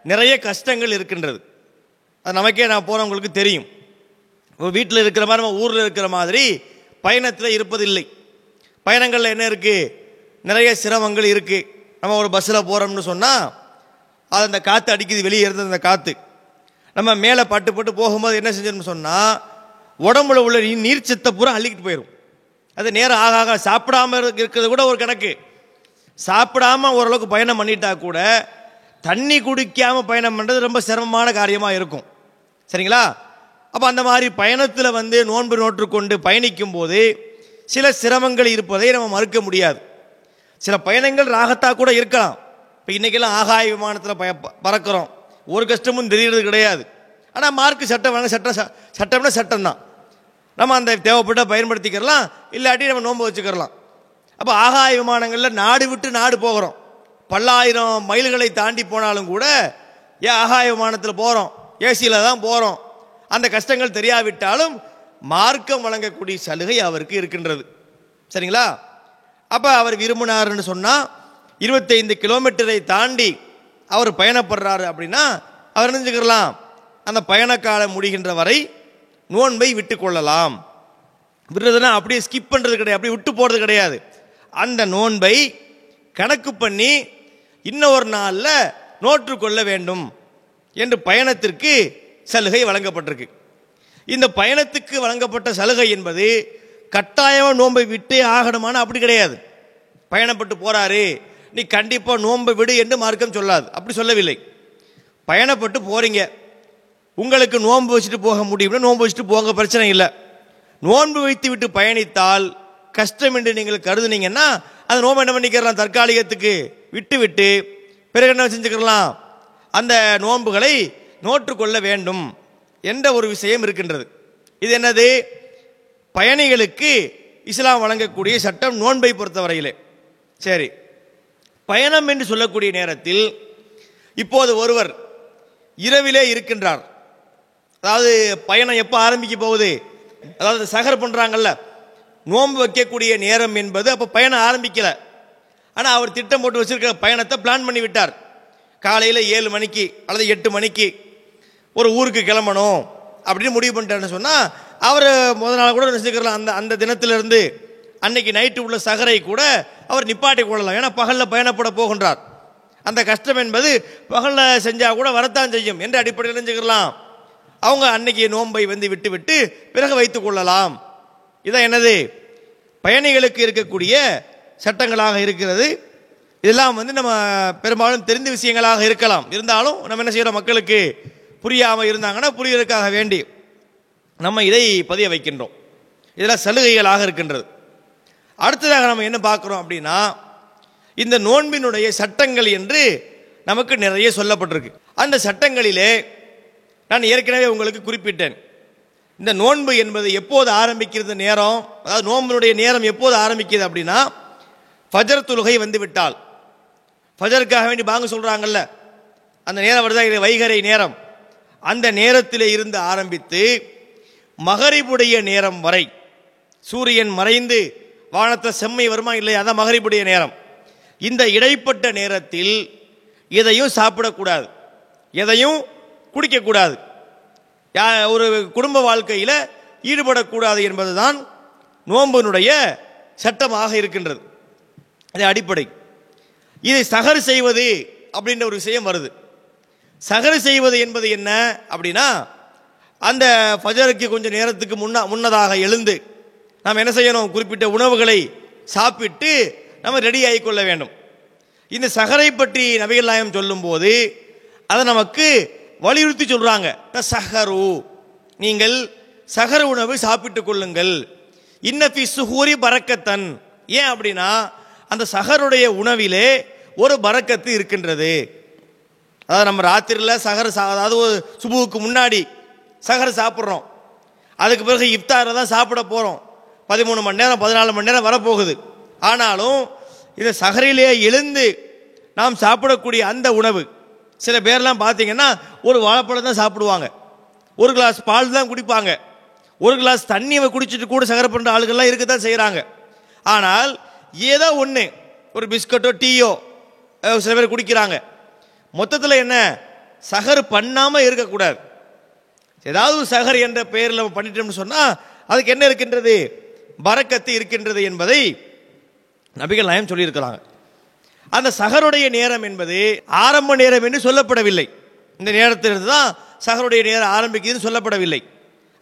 நிறைய கஷ்டங்கள் இருக்கின்றது. அது நமக்கே நான் போகிறவங்களுக்கு தெரியும். வீட்டில் இருக்கிற மாதிரி நம்ம ஊரில் இருக்கிற மாதிரி பயணத்தில் இருப்பதில்லை. பயணங்களில் என்ன இருக்குது நிறைய சிரமங்கள் இருக்குது நம்ம ஒரு பஸ்ஸில் போகிறோம்னு சொன்னால் அது அந்த காற்று அடிக்குது வெளியே இருந்தது அந்த காற்று நம்ம மேலே பட்டு பட்டு போகும்போது என்ன செஞ்சோம்னு சொன்னால் உடம்புல உள்ள நீ- நீர் சத்தை பூரா அள்ளிக்கிட்டு போயிடும் அது நேரம் ஆக ஆக சாப்பிடாம இருக்கிறது கூட ஒரு கணக்கு. சாப்பிடாம ஓரளவுக்கு பயணம் பண்ணிட்டா கூட தண்ணி குடிக்காமல் பயணம் பண்ணுறது ரொம்ப சிரமமான காரியமாக இருக்கும். சரிங்களா? அப்போ அந்த மாதிரி பயணத்தில் வந்து நோன்பு நோற்றுக்கொண்டு பயணிக்கும் போது சில சிரமங்கள் இருப்பதை நம்ம மறுக்க முடியாது. சில பயணங்கள் ராகத்தாக கூட இருக்கலாம். இப்போ இன்றைக்கெல்லாம் ஆகாய விமானத்தில் பய பறக்கிறோம். ஒரு கஷ்டமும் தெரியறது கிடையாது. ஆனால் மார்க்கு சட்டம் வேணும் சட்டம் ச- சட்டம்னா சட்டம் தான் நம்ம அந்த தேவைப்பட்ட பயன்படுத்திக்கிறலாம் இல்லாட்டி நம்ம நோன்பு வச்சுக்கிறலாம். அப்போ ஆகாய விமானங்களில் நாடு விட்டு நாடு போகிறோம். பல்லாயிரம் மைல்களை தாண்டி போனாலும் கூட ஏன் ஆகாய விமானத்தில் போகிறோம் ஏசியில் தான் போகிறோம் அந்த கஷ்டங்கள் தெரியாவிட்டாலும் மார்க்கம் வழங்கக்கூடிய சலுகை அவருக்கு இருக்கின்றது. சரிங்களா? அப்போ அவர் விரும்பினாருன்னு சொன்னால் இருபத்தைந்து கிலோமீட்டரை தாண்டி அவர் பயணப்படுறாரு அப்படின்னா அவர் நினைஞ்சுக்கிறலாம் அந்த பயணக்காலம் முடிகின்ற வரை நோன்பை விட்டு கொள்ளலாம். விடுறதுனா அப்படியே ஸ்கிப் பண்ணுறது கிடையாது. அப்படியே விட்டு போகிறது கிடையாது. அந்த நோன்பை கணக்கு பண்ணி இன்னொரு நாளில் நோற்று கொள்ள வேண்டும் என்று பயணத்திற்கு சலுகை வழங்கப்பட்டிருக்கு. இந்த பயணத்துக்கு வழங்கப்பட்ட சலுகை என்பது கட்டாயமாக நோன்பை விட்டே ஆகணுமான அப்படி கிடையாது. பயணப்பட்டு போகிறாரு நீ கண்டிப்பாக நோன்பை விடு என்று மார்க்கம் சொல்லாது. அப்படி சொல்லவில்லை. பயணப்பட்டு போகிறீங்க உங்களுக்கு நோன்பு வச்சுட்டு போக முடியும்னா நோன்பு வச்சுட்டு போங்க பிரச்சனை இல்லை. நோன்பு வைத்து விட்டு பயணித்தால் கஷ்டம் என்று நீங்கள் கருதுனீங்கன்னா அந்த நோன்பு என்ன பண்ணிக்கிறலாம்? தற்காலிகத்துக்கு விட்டு விட்டு பிறகு என்ன செஞ்சுக்கலாம்? அந்த நோன்புகளை நோற்றுக்கொள்ள வேண்டும் என்ற ஒரு விஷயம் இருக்கின்றது. இது என்னது? பயணிகளுக்கு இஸ்லாம் வழங்கக்கூடிய சட்டம் நோன்பை பொறுத்தவரையிலே. சரி. பயணம் என்று சொல்லக்கூடிய நேரத்தில் இப்போது ஒருவர் இரவிலே இருக்கின்றார். அதாவது பயணம் எப்போ ஆரம்பிக்க போகுது? அதாவது சகர் பண்ணுறாங்கல்ல நோன்பு வைக்கக்கூடிய நேரம் என்பது அப்போ பயணம் ஆரம்பிக்கலை. ஆனால் அவர் திட்டம் போட்டு வச்சுருக்கிற பயணத்தை பிளான் பண்ணி விட்டார். காலையில் ஏழு மணிக்கு அல்லது எட்டு மணிக்கு ஒரு ஊருக்கு கிளம்பணும் அப்படின்னு முடிவு பண்ணிட்டாருன்னு சொன்னால் அவர் முதல் நாள் கூட நினச்சிக்கலாம் அந்த அந்த தினத்திலிருந்து அன்னைக்கு நைட்டு உள்ள சகரை கூட அவர் நிப்பாட்டி கொள்ளலாம். ஏன்னா பகலில் பயணப்பட போகின்றார். அந்த கஷ்டம் என்பது பகலில் செஞ்சால் கூட வரத்தான் செய்யும் என்று அடிப்படையில் நினைச்சுக்கலாம் அவங்க அன்னைக்கு நோன்பை வந்து விட்டுவிட்டு பிறகு வைத்துக் கொள்ளலாம். இதான் என்னது? பயணிகளுக்கு இருக்கக்கூடிய சட்டங்களாக இருக்கிறது. இதெல்லாம் வந்து நம்ம பெரும்பாலும் தெரிந்த விஷயங்களாக இருக்கலாம். இருந்தாலும் நம்ம என்ன செய்கிறோம் மக்களுக்கு புரியாமல் இருந்தாங்கன்னா புரியறதுக்காக வேண்டி நம்ம இதை பதிய வைக்கின்றோம். இதெல்லாம் சலுகைகளாக இருக்கின்றது. அடுத்ததாக நம்ம என்ன பார்க்குறோம் அப்படின்னா இந்த நோன்பினுடைய சட்டங்கள் என்று நமக்கு நிறைய சொல்லப்பட்டிருக்கு. அந்த சட்டங்களிலே நான் ஏற்கனவே உங்களுக்கு குறிப்பிட்டேன். இந்த நோன்பு என்பது எப்போது ஆரம்பிக்கிறது நேரம்? அதாவது நோன்பினுடைய நேரம் எப்போது ஆரம்பிக்கிறது அப்படின்னா ஃபஜர் தொழுகை வந்து விட்டால் ஃபஜருக்காக வேண்டி பாங்க சொல்கிறாங்கல்ல அந்த நேரம் வருதா? இது வைகரை நேரம். அந்த நேரத்தில் இருந்து ஆரம்பித்து மகரிபுடைய நேரம் வரை சூரியன் மறைந்து வானத்தை செம்மை வருமா இல்லையா? அதான் மகரிபுடைய நேரம். இந்த இடைப்பட்ட நேரத்தில் எதையும் சாப்பிடக்கூடாது. எதையும் குடிக்கக்கூடாது. யா- ஒரு குடும்ப வாழ்க்கையில் ஈடுபடக்கூடாது என்பதுதான் நோம்பினுடைய சட்டமாக இருக்கின்றது. அது அடிப்படை. இதை சகர் செய்வது அப்படின்ற ஒரு விஷயம் வருது. சகர் செய்வது என்பது என்ன அப்படின்னா அந்த ஃபஜருக்கு கொஞ்சம் நேரத்துக்கு முன்ன முன்னதாக எழுந்து நாம் என்ன செய்யணும்? குறிப்பிட்ட உணவுகளை சாப்பிட்டு நம்ம ரெடி ஆகிக்கொள்ள வேண்டும். இந்த சகரை பற்றி நபிகள் நாயம் சொல்லும்போது அதை நமக்கு வலியுறுத்தி சொல்கிறாங்க சஹரு நீங்கள் சகர உணவை சாப்பிட்டுக் கொள்ளுங்கள். இன்னஃபி சுகூரி பறக்கத்தன் ஏன் அப்படின்னா அந்த சகருடைய உணவிலே ஒரு பறக்கத்து இருக்கின்றது. அதாவது நம்ம ராத்திரியில் சகர் சா அதாவது ஒரு சுபுவுக்கு முன்னாடி சகர் சாப்பிட்றோம். அதுக்கு பிறகு இஃப்தாரை தான் சாப்பிட போகிறோம் பதிமூணு மணி நேரம் பதினாலு மணி நேரம் வரப்போகுது. ஆனாலும் இந்த சகரிலே எழுந்து நாம் சாப்பிடக்கூடிய அந்த உணவு சில பேர்லாம் பார்த்தீங்கன்னா ஒரு வாழைப்பழம் தான் சாப்பிடுவாங்க. ஒரு கிளாஸ் பால் தான் குடிப்பாங்க. ஒரு கிளாஸ் தண்ணியை குடிச்சிட்டு கூட சகர் பண்ணுற ஆளுகள்லாம் இருக்க தான் செய்கிறாங்க ஆனால் ஏதோ ஒன்று ஒரு பிஸ்கட்டோ டீயோ சில பேர் குடிக்கிறாங்க. மொத்தத்தில் என்ன? சகர் பண்ணாமல் இருக்கக்கூடாது. ஏதாவது ஒரு சகர் என்ற பெயரில் நம்ம பண்ணிட்டோம்னு சொன்னால் அதுக்கு என்ன இருக்கின்றது? பறக்கத்து இருக்கின்றது என்பதை நபிகள் நயம் சொல்லியிருக்கிறாங்க. அந்த சகருடைய நேரம் என்பது ஆரம்ப நேரம் என்று சொல்லப்படவில்லை. இந்த நேரத்திலிருந்து தான் சகருடைய நேரம் ஆரம்பிக்குதுன்னு சொல்லப்படவில்லை.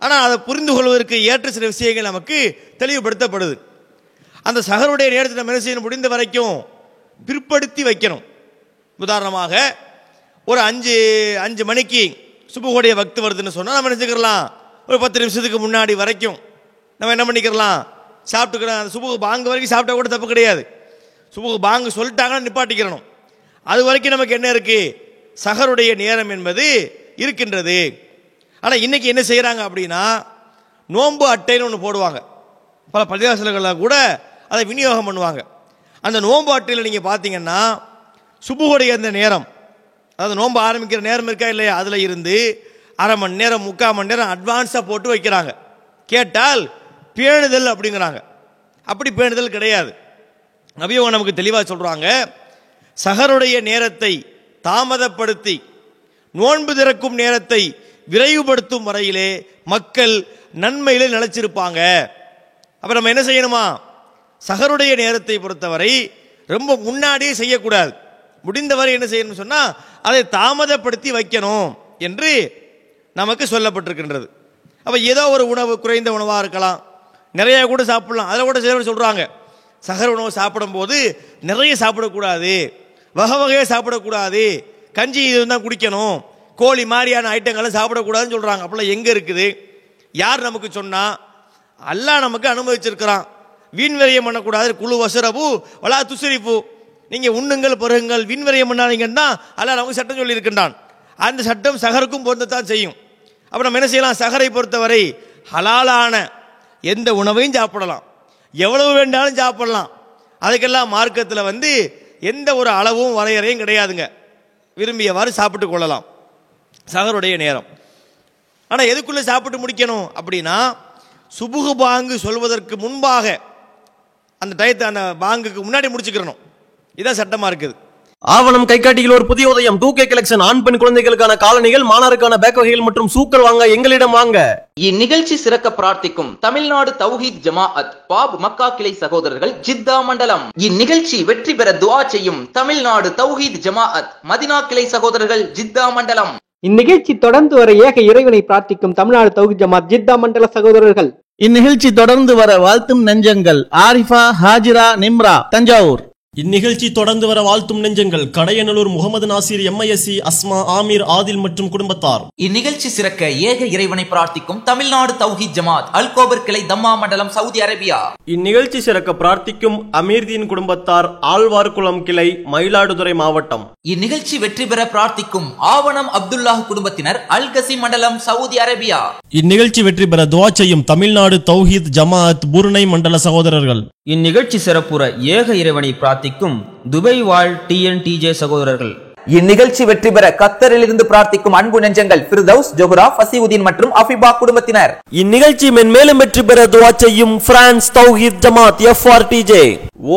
ஆனால் அதை புரிந்து கொள்வதற்கு ஏற்ற சில விஷயங்கள் நமக்கு தெளிவுபடுத்தப்படுது. அந்த சகருடைய நேரத்தில் நம்ம என்ன செய்யணும்? முடிந்த வரைக்கும் பிற்படுத்தி வைக்கணும். உதாரணமாக ஒரு அஞ்சு அஞ்சு மணிக்கு சுபகோடைய பக்தி வருதுன்னு சொன்னால் நம்ம நினச்சிக்கலாம் ஒரு பத்து நிமிஷத்துக்கு முன்னாடி வரைக்கும் நம்ம என்ன பண்ணிக்கிறலாம் சாப்பிட்டுக்கலாம். அந்த சுபு பாங்கு வரைக்கும் சாப்பிட்டா கூட தப்பு கிடையாது. சுபுகு பாங்கு சொல்லிட்டாங்கன்னா நிப்பாட்டிக்கிறணும். அது வரைக்கும் நமக்கு என்ன இருக்கு? சகருடைய நேரம் என்பது இருக்கின்றது. ஆனால் இன்றைக்கி என்ன செய்கிறாங்க அப்படின்னா நோன்பு அட்டைன்னு ஒன்று போடுவாங்க. பல பள்ளிவாசல்களில் கூட அதை விநியோகம் பண்ணுவாங்க. அந்த நோன்பு அட்டையில் நீங்கள் பார்த்தீங்கன்னா சுபுகுடைய அந்த நேரம். அதாவது நோன்பு ஆரம்பிக்கிற நேரம் இருக்கா இல்லையா? அதில் இருந்து அரை மணி நேரம் முக்கால் மணி நேரம் அட்வான்ஸாக போட்டு வைக்கிறாங்க. கேட்டால் பேணுதல் அப்படிங்கிறாங்க. அப்படி பேணுதல் கிடையாது. நபியவங்க நமக்கு தெளிவாக சொல்கிறாங்க சகருடைய நேரத்தை தாமதப்படுத்தி நோன்பு திறக்கும் நேரத்தை விரைவுபடுத்தும் வரையிலே மக்கள் நன்மையிலே நிலைச்சிருப்பாங்க. அப்போ நம்ம என்ன செய்யணுமா? சகருடைய நேரத்தை பொறுத்தவரை ரொம்ப முன்னாடியே செய்யக்கூடாது. முடிந்தவரை என்ன செய்யணும்னு சொன்னால் அதை தாமதப்படுத்தி வைக்கணும் என்று நமக்கு சொல்லப்பட்டிருக்கின்றது. அப்போ ஏதோ ஒரு உணவு குறைந்த உணவாக இருக்கலாம். நிறைய கூட சாப்பிடலாம். அதில் கூட சிலர் சொல்கிறாங்க சகர உணவு சாப்பிடும்போது நிறைய சாப்பிடக்கூடாது. வகை வகையாக சாப்பிடக்கூடாது. கஞ்சி இது தான் குடிக்கணும். கோழி மாதிரியான ஐட்டங்களை சாப்பிடக்கூடாதுன்னு சொல்கிறாங்க அப்போல்லாம் எங்கே இருக்குது? யார் நமக்கு சொன்னால் அல்லாஹ் நமக்கு அனுமதிச்சிருக்கிறான். வீண்வரியம் பண்ணக்கூடாது. குழு வசரபு வலா துசரிப்பு நீங்கள் உண்ணுங்கள் பருகுங்கள் வீண்வரியம் பண்ணாதீங்கன்னா அல்லாஹ் நமக்கு சட்டம் சொல்லியிருக்கின்றான். அந்த சட்டம் சகருக்கும் பொருந்தத்தான் செய்யும். அப்போ நம்ம என்ன செய்யலாம்? சகரை பொறுத்தவரை ஹலாலான எந்த உணவையும் சாப்பிடலாம். எவ்வளவு வேண்டாலும் சாப்பிடலாம். அதுக்கெல்லாம் மார்க்கத்தில் வந்து எந்த ஒரு அளவும் வரையறையும் கிடையாதுங்க. விரும்பியவாறு சாப்பிட்டு கொள்ளலாம். சகருடைய நேரம். ஆனால் எதுக்குள்ளே சாப்பிட்டு முடிக்கணும் அப்படின்னா சுபுகு பாங்கு சொல்வதற்கு முன்பாக அந்த டயத்தை அந்த பாங்குக்கு முன்னாடி முடிச்சுக்கிறணும். இதான் சட்டமாக இருக்குது. ஆவணம் கைகாட்டியில் ஒரு புதிய உதயம். Two K collection. ஆண் பெண் குழந்தைகளுக்கான காலணிகள் மாணவருக்கான பேக் வகைகள் மற்றும் சூக்கள் வாங்க எங்களிடம் வாங்க. இந்நிகழ்ச்சி சிறக்க பிரார்த்திக்கும் தமிழ்நாடு தௌஹீத் ஜமாஅத் பாப் மக்கா கிளை சகோதரர்கள் ஜித்தா மண்டலம். இந்நிகழ்ச்சி வெற்றி பெற துஆ செய்யும் தமிழ்நாடு தௌஹீத் ஜமாஅத் மதினா கிளை சகோதரர்கள் ஜித்தா மண்டலம். இந்நிகழ்ச்சி தொடர்ந்து வர ஏக இறைவனை பிரார்த்திக்கும் தமிழ்நாடு தௌஹி ஜமாத் ஜித்தா மண்டல சகோதரர்கள். இந்நிகழ்ச்சி தொடர்ந்து வர வாழ்த்தும் நெஞ்சங்கள். ஆரிஃபா ஹாஜிரா நிம்ரா தஞ்சாவூர். இந்நிகழ்ச்சி தொடர்ந்து வர வாழ்த்தும் நெஞ்சங்கள் கடையநல்லூர் முகமது நாசிர் எம்ஐஎஸ்சி அஸ்மா ஆமீர் ஆதில் மற்றும் குடும்பத்தார். இந்நிகழ்ச்சி சிறக்க ஏக இறைவனை பிரார்த்திக்கும் தமிழ்நாடு தௌஹீத் ஜமாத் அல்கோபர் கிளை தம்மா மண்டலம் சவுதி அரேபியா. இந்நிகழ்ச்சி சிறக்க பிரார்த்திக்கும் அமீர்தீன் குடும்பத்தார் ஆழ்வார்குளம் கிளை மயிலாடுதுறை மாவட்டம். இந்நிகழ்ச்சி வெற்றி பெற பிரார்த்திக்கும் ஆவணம் அப்துல்லாஹ் குடும்பத்தினர் அல் கசி மண்டலம் சவுதி அரேபியா. இந்நிகழ்ச்சி வெற்றி பெற துவா செய்யும் தமிழ்நாடு தௌஹீத் ஜமாஅத் புருணை மண்டல சகோதரர்கள். இந்நிகழ்ச்சி சிறப்புற ஏக இறைவனை பிரார்த்திக்கும் துபை வாழ் டிஎன்டிஜே சகோதரர்கள். இந்நிகழ்ச்சி வெற்றி பெற கத்தரிலிருந்து பிரார்த்திக்கும் அன்பு நெஞ்சங்கள் ஃபிர்தௌஸ் ஜொஹ்ரா ஃபசிவுதீன் மற்றும் அஃபிபா குடும்பத்தினர். இந்நிகழ்ச்சி மென்மேலும் வெற்றி பெற துவா செய்யும் பிரான்ஸ் தௌஹீத் ஜமாத் எஃப்ஆர்டிஜே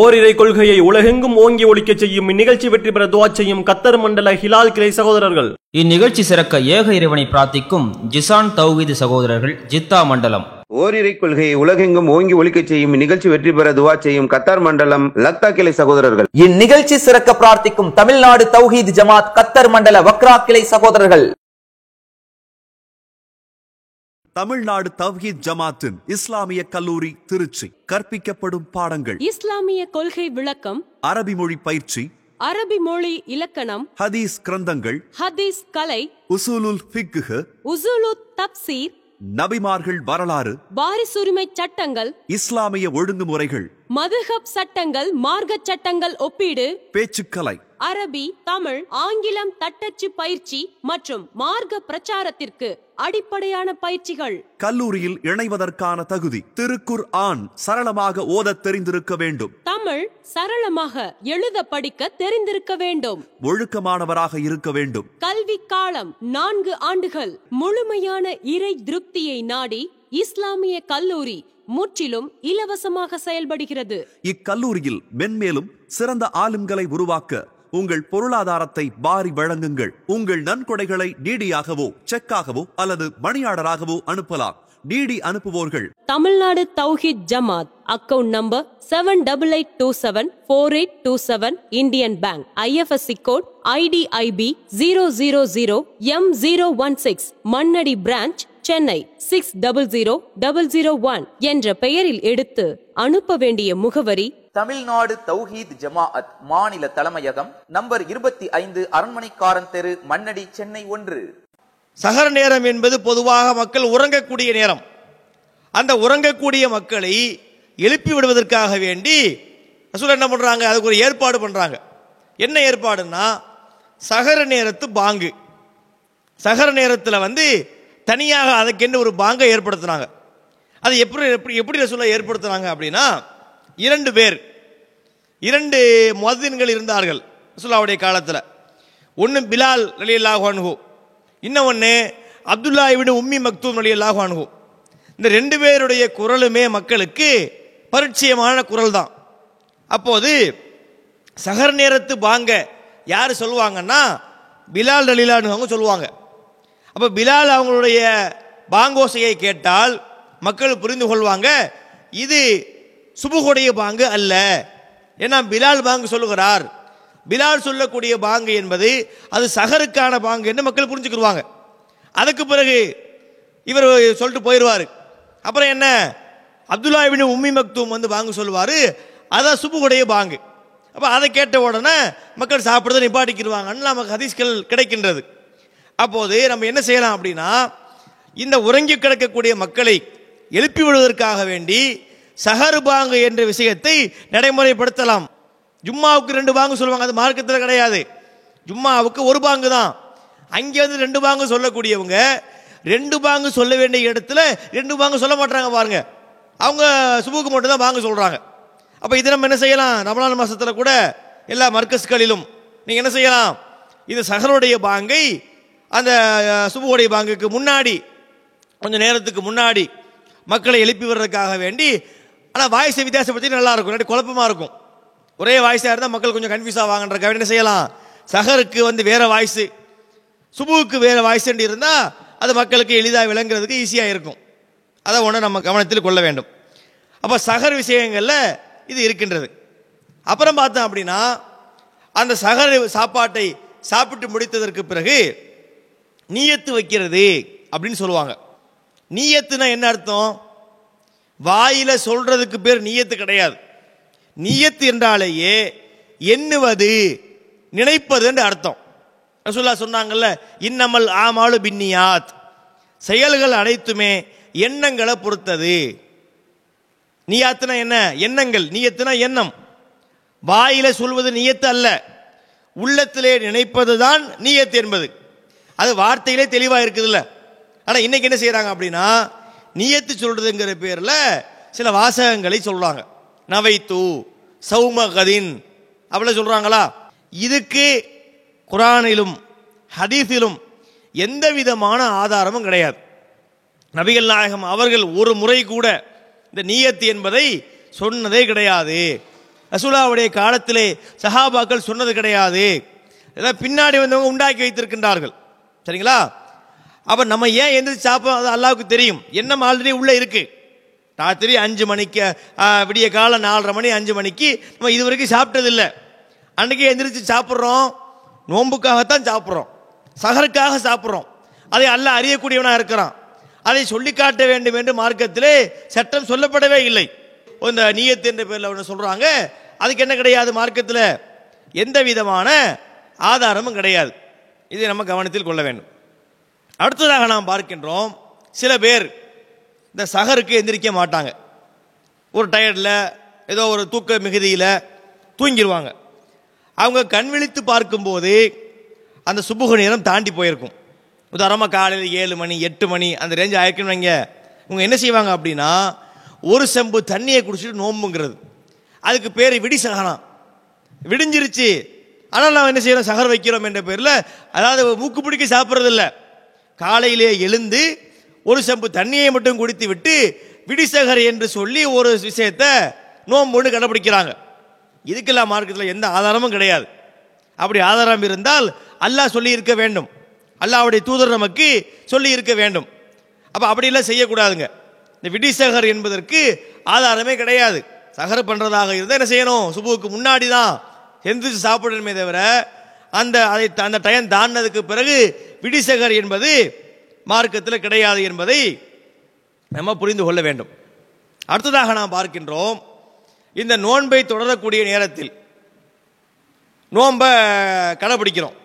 ஓரிரை கொள்கையை உலகெங்கும் ஓங்கி ஒழிக்கச் செய்யும் இந்நிகழ்ச்சி வெற்றி பெற துவா செய்யும் கத்தர் மண்டல ஹிலால் கிளை சகோதரர்கள். இந்நிகழ்ச்சி சிறக்க ஏக இறைவனை பிரார்த்திக்கும் ஜிசான் தௌஹீத் சகோதரர்கள் ஜித்தா மண்டலம். ஓரிரை கொள்கையை உலகெங்கும் ஓங்கி ஒழிக்கச் செய்யும் நிகழ்ச்சி வெற்றி பெற துவா செய்யும் கத்தார் மண்டலம் லக்தா கிளை சகோதரர்கள். இந்நிகழ்ச்சி சிறக்க பிரார்த்திக்கும் தமிழ்நாடு தௌஹீத் ஜமாத் கத்தர் மண்டல வக்ரா கிளை சகோதரர்கள். தமிழ்நாடு தவ்ஹீத் ஜமாத்தின் இஸ்லாமிய கல்லூரி திருச்சி கற்பிக்கப்படும் பாடங்கள். இஸ்லாமிய கொள்கை விளக்கம் அரபி மொழி பயிற்சி அரபி மொழி இலக்கணம் ஹதீஸ் கிரந்தங்கள் ஹதீஸ் கலை உசூலுல் ஃபிக்ஹ் உசுலு தப்சீர் நபிமார்கள் வரலாறு வாரிசுரிமை சட்டங்கள் இஸ்லாமிய ஒழுங்குமுறைகள் மதுஹப் சட்டங்கள் மார்க்க சட்டங்கள் ஒப்பீடு பேச்சுக்கலை அரபி தமிழ் ஆங்கிலம் தட்டச்சு பயிற்சி மற்றும் மார்க்க பிரச்சாரத்திற்கு அடிப்படையான பயிற்சிகள். கல்லூரியில் இணைவதற்கான தகுதி. திருக்குர் ஆன் சரளமாக ஓதத் தெரிந்திருக்க வேண்டும். தமிழ் சரளமாக எழுத படிக்க தெரிந்திருக்க வேண்டும். ஒழுக்கமானவராக இருக்க வேண்டும். கல்வி காலம் நான்கு ஆண்டுகள். முழுமையான இறை திருப்தியை நாடி இஸ்லாமிய கல்லூரி முற்றிலும் இலவசமாக செயல்படுகிறது. இக்கல்லூரியில் மென்மேலும் சிறந்த ஆளும்களை உருவாக்க உங்கள் பொருளாதாரத்தை பாரி வழங்குங்கள். உங்கள் நன்கொடைகளை டிடியாகவோ செக்காகவோ அல்லது மணியாளராகவோ அனுப்பலாம். DD அனுப்புவோர்கள். Tamil Nadu Thowheed Jamath. Account number seven double eight two seven four eight two seven Indian bank. IFSC code IDIB zero zero zero M zero one six Mannady branch Chennai. Six double zero double zero one என்ற பெயரில் எடுத்து அனுப்ப வேண்டிய முகவரி தமிழ்நாடு தௌஹீத் ஜமாஅத் மாநில தலைமையகம் number இருபத்தி ஐந்து அரண்மனைக்காரன் தெரு மண்ணடி சென்னை ஒன்று. சகர நேரம் என்பது பொதுவாக மக்கள் உறங்கக்கூடிய நேரம். அந்த உறங்கக்கூடிய மக்களை எழுப்பி விடுவதற்காக வேண்டி ரசூல் என்ன பண்ணுறாங்க அதுக்கு ஒரு ஏற்பாடு பண்ணுறாங்க என்ன ஏற்பாடுன்னா சகர நேரத்து பாங்கு. சகர நேரத்தில் வந்து தனியாக அதுக்கென்று ஒரு பாங்கை ஏற்படுத்துனாங்க. அது எப்படி எப்படி எப்படி ரசூலா ஏற்படுத்துனாங்க அப்படின்னா இரண்டு பேர் இரண்டு மதின்கள் இருந்தார்கள் ரசுல்லாவுடைய காலத்தில். ஒன்று பிலால் ரலியல்லாஹு அன்ஹு இன்னொன்று அப்துல்லா விட உம்மி மக்தூம் ரலியல்லாஹு அன்ஹு. இந்த ரெண்டு பேருடைய குரலுமே மக்களுக்கு பரிச்சயமான குரல் தான் அப்போது சகர் நேரத்து பாங்க யார் சொல்லுவாங்கன்னா பிலால் ரலிலான்னு அவங்க சொல்லுவாங்க. அப்போ பிலால் அவங்களுடைய பாங்கோசையை கேட்டால் மக்கள் புரிந்து கொள்வாங்க இது சுபுகுடைய பாங்கு அல்ல. ஏன்னா பிலால் பாங்கு சொல்லுகிறார். பிலால் சொல்லக்கூடிய பாங்கு என்பது அது சகருக்கான பாங்கு என்று மக்கள் புரிஞ்சுக்கிடுவாங்க அதுக்கு பிறகு இவர் சொல்லிட்டு போயிடுவார். அப்புறம் என்ன? அப்துல்லாவின் உம்மி மக்தூம் வந்து பாங்கு சொல்லுவார். அதான் சுபுகுடைய பாங்கு. அப்போ அதை கேட்ட உடனே மக்கள் சாப்பிட்றதை நிப்பாட்டிக்கிடுவாங்கன்னு நமக்கு ஹதீஸ்கள் கிடைக்கின்றது. அப்போது நம்ம என்ன செய்யலாம் அப்படின்னா இந்த உறங்கி கிடக்கக்கூடிய மக்களை எழுப்பி விடுவதற்காக வேண்டி சஹர் பாங்கு என்ற விஷயத்தை நடைமுறைப்படுத்தலாம். ஜும்மாவுக்கு ரெண்டு பாங்கு சொல்லுவாங்க அது மார்க்கத்தில் கிடையாது. ஜும்மாவுக்கு ஒரு பாங்கு தான். அங்கே வந்து ரெண்டு பாங்கு சொல்லக்கூடியவங்க ரெண்டு பாங்கு சொல்ல வேண்டிய இடத்துல ரெண்டு பாங்கு சொல்ல மாட்டாங்க பாருங்க. அவங்க சுபுக்கு மட்டும் தான் பாங்கு சொல்கிறாங்க அப்போ இது நம்ம என்ன செய்யலாம்? ரமலான் மாதத்தில் கூட எல்லா மர்க்கஸ்களிலும் நீங்கள் என்ன செய்யலாம்? இது சஹருடைய பாங்கை அந்த சுபுவோடைய பாங்குக்கு முன்னாடி கொஞ்சம் நேரத்துக்கு முன்னாடி மக்களை எழுப்பி வர்றதுக்காக வேண்டி ஆனால் வாய்ஸை வித்தியாசப்படுத்தி நல்லா இருக்கும் இல்லாட்டி குழப்பமாக இருக்கும். ஒரே வாய்ஸாக இருந்தால் மக்கள் கொஞ்சம் கன்ஃபியூஸ் ஆவாங்கன்றக்காக என்ன செய்யலாம்? சஹருக்கு வந்து வேறு வாய்ஸு சுபுவுக்கு வேறு வாய்ஸ் இருந்தால் அது மக்களுக்கு எளிதாக விளங்குறதுக்கு ஈஸியாக இருக்கும். அதை ஒன்று நம்ம கவனத்தில் கொள்ள வேண்டும். அப்போ சகர் விஷயங்களில் இது இருக்கின்றது. அப்புறம் பார்த்தோம் அப்படின்னா அந்த சகர் சாப்பாட்டை சாப்பிட்டு முடித்ததற்கு பிறகு நீயத்து வைக்கிறது அப்படின்னு சொல்லுவாங்க. நீயத்துனா என்ன அர்த்தம்? வாயில் சொல்கிறதுக்கு பேர் நீயத்து கிடையாது. நீயத்து என்றாலேயே எண்ணுவது நினைப்பதுன்று அர்த்தம். ரசூல்லா சொன்னாங்கல்ல இன்னமல் ஆமாலு பின்னியாத். செயல்கள் அனைத்துமே எண்ணங்களை பொறுத்தது. நீயாத்துனா என்ன? எண்ணங்கள். நீயத்துனா எண்ணம். வாயில சொல்வது நீயத்து அல்ல. உள்ளத்திலே நினைப்பது தான் நீயத்து என்பது. அது வார்த்தையிலே தெளிவாக இருக்குதுல்ல. ஆனால் இன்னைக்கு என்ன செய்கிறாங்க அப்படின்னா நீயத்து சொல்றதுங்கிற பேரில் சில வாசகங்களை சொல்றாங்க. நவைத்து சௌமகதின் அவ்வளோ சொல்றாங்களா? இதுக்கு குரானிலும் ஹதீஸிலும் எந்த விதமான ஆதாரமும் கிடையாது. நபிகள் நாயகம் அவர்கள் ஒரு முறை கூட இந்த நீயத்து என்பதை சொன்னதே கிடையாது. ரசூலாவுடைய காலத்திலே சஹாபாக்கள் சொன்னது கிடையாது. இதெல்லாம் பின்னாடி வந்தவங்க உண்டாக்கி வைத்திருக்கின்றார்கள். சரிங்களா? அப்போ நம்ம ஏன் எந்திரிச்சு சாப்பிடும் அது அல்லாவுக்கு தெரியும். எண்ணம் ஆல்ரெடி உள்ளே இருக்கு. ராத்திரி அஞ்சு மணிக்கு விடிய காலம் நாலரை மணி அஞ்சு மணிக்கு நம்ம இது வரைக்கும் சாப்பிட்டதில்லை. அன்றைக்கி எந்திரிச்சு சாப்பிட்றோம். நோன்புக்காகத்தான் சாப்பிட்றோம். சகருக்காக சாப்பிட்றோம். அதை அல்லாஹ் அறியக்கூடியவனாக இருக்கிறான். அதை சொல்லி காட்ட வேண்டும் என்று மார்க்கத்திலே சட்டம் சொல்லப்படவே இல்லை. இந்த நீயத்து என்ற பேரில் ஒன்று சொல்கிறாங்க அதுக்கு என்ன கிடையாது மார்க்கத்தில்? எந்த விதமான ஆதாரமும் கிடையாது. இதை நம்ம கவனத்தில் கொள்ள வேண்டும். அடுத்ததாக நாம் பார்க்கின்றோம் சில பேர் இந்த சகருக்கு எந்திரிக்க மாட்டாங்க. ஒரு டயர்டில் ஏதோ ஒரு தூக்க மிகுதியில் தூங்கிடுவாங்க அவங்க கண் விழித்து பார்க்கும்போது அந்த சுபுக நேரம் தாண்டி போயிருக்கும். உதாரணமாக காலையில் ஏழு மணி எட்டு மணி அந்த ரேஞ்ச் ஆயிருக்குன்னு வைங்க. இவங்க என்ன செய்வாங்க அப்படின்னா ஒரு செம்பு தண்ணியை குடிச்சிட்டு நோம்புங்கிறது. அதுக்கு பேர் விடி சகனம் விடிஞ்சிருச்சு. ஆனால் நாம் என்ன செய்யறோம்? சகர் வைக்கிறோம் என்ற பேரில் அதாவது மூக்கு பிடிக்க சாப்பிட்றதில்ல. காலையிலே எழுந்து ஒரு செம்பு தண்ணியை மட்டும் குடித்து விட்டு விடிசகர் என்று சொல்லி ஒரு விஷயத்தை நோம்புன்னு கடைப்பிடிக்கிறாங்க இதுக்கெல்லாம் மார்க்கத்தில் எந்த ஆதாரமும் கிடையாது. அப்படி ஆதாரம் இருந்தால் அல்லாஹ் சொல்லி இருக்க வேண்டும். அல்லாவுடைய தூதர் நமக்கு சொல்லி இருக்க வேண்டும். அப்போ அப்படிலாம் செய்யக்கூடாதுங்க. இந்த விடிசகர் என்பதற்கு ஆதாரமே கிடையாது. சகர் பண்ணுறதாக இருந்தால் என்ன செய்யணும்? சுபுவுக்கு முன்னாடி தான் எந்திரிச்சு சாப்பிடணுமே தவிர அந்த அதை அந்த டயம் தாண்டினதுக்கு பிறகு விடிசகர் என்பது மார்க்கத்தில் கிடையாது என்பதை நம்ம புரிந்து கொள்ள வேண்டும். அடுத்ததாக நாம் பார்க்கின்றோம் இந்த நோன்பை தொடரக்கூடிய நேரத்தில் நோன்பை கடைபிடிக்கிறோம்.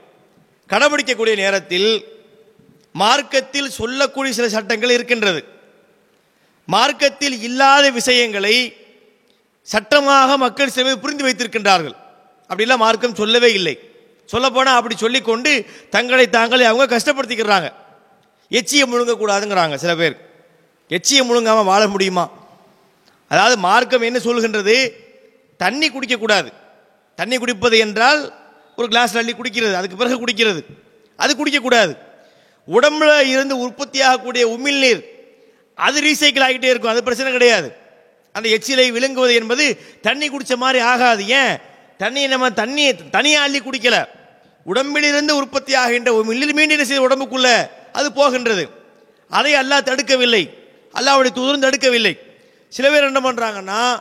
கடைபிடிக்கக்கூடிய நேரத்தில் மார்க்கத்தில் சொல்லக்கூடிய சில சட்டங்கள் இருக்கின்றது. மார்க்கத்தில் இல்லாத விஷயங்களை சட்டமாக மக்கள் சில புரிந்து வைத்திருக்கின்றார்கள். அப்படிலாம் மார்க்கம் சொல்லவே இல்லை. சொல்லப்போனால் அப்படி சொல்லிக்கொண்டு தங்களை தாங்களே அவங்க கஷ்டப்படுத்திக்கிறாங்க. எச்சியை முழுங்கக்கூடாதுங்கிறாங்க சில பேர். எச்சியை முழுங்காமல் வாழ முடியுமா? அதாவது மார்க்கம் என்ன சொல்கின்றது தண்ணி குடிக்கக்கூடாது. தண்ணி குடிப்பது என்றால் ஒரு கிளாஸ் அள்ளி குடிக்கிறது அதுக்கு பிறகு குடிக்கிறது. அது குடிக்கக்கூடாது. உடம்புல இருந்து உற்பத்தியாகக்கூடிய உமிழ்நீர் அது ரீசைக்கிள் ஆகிட்டே இருக்கும் அது பிரச்சனை கிடையாது. அந்த எச்சிலை விழுங்குவது என்பது தண்ணி குடித்த மாதிரி ஆகாது. ஏன்? தண்ணியை நம்ம தண்ணியை தனியாக அள்ளி குடிக்கலை. உடம்பிலிருந்து உற்பத்தி ஆகின்ற உமிழ்நீர் மீண்டும் என்ன உடம்புக்குள்ள? அது போகின்றது. அதை அல்லாஹ் தடுக்கவில்லை. அல்லாஹ்வுடைய தூதரும் தடுக்கவில்லை. சில பேர் என்ன பண்ணுறாங்கன்னா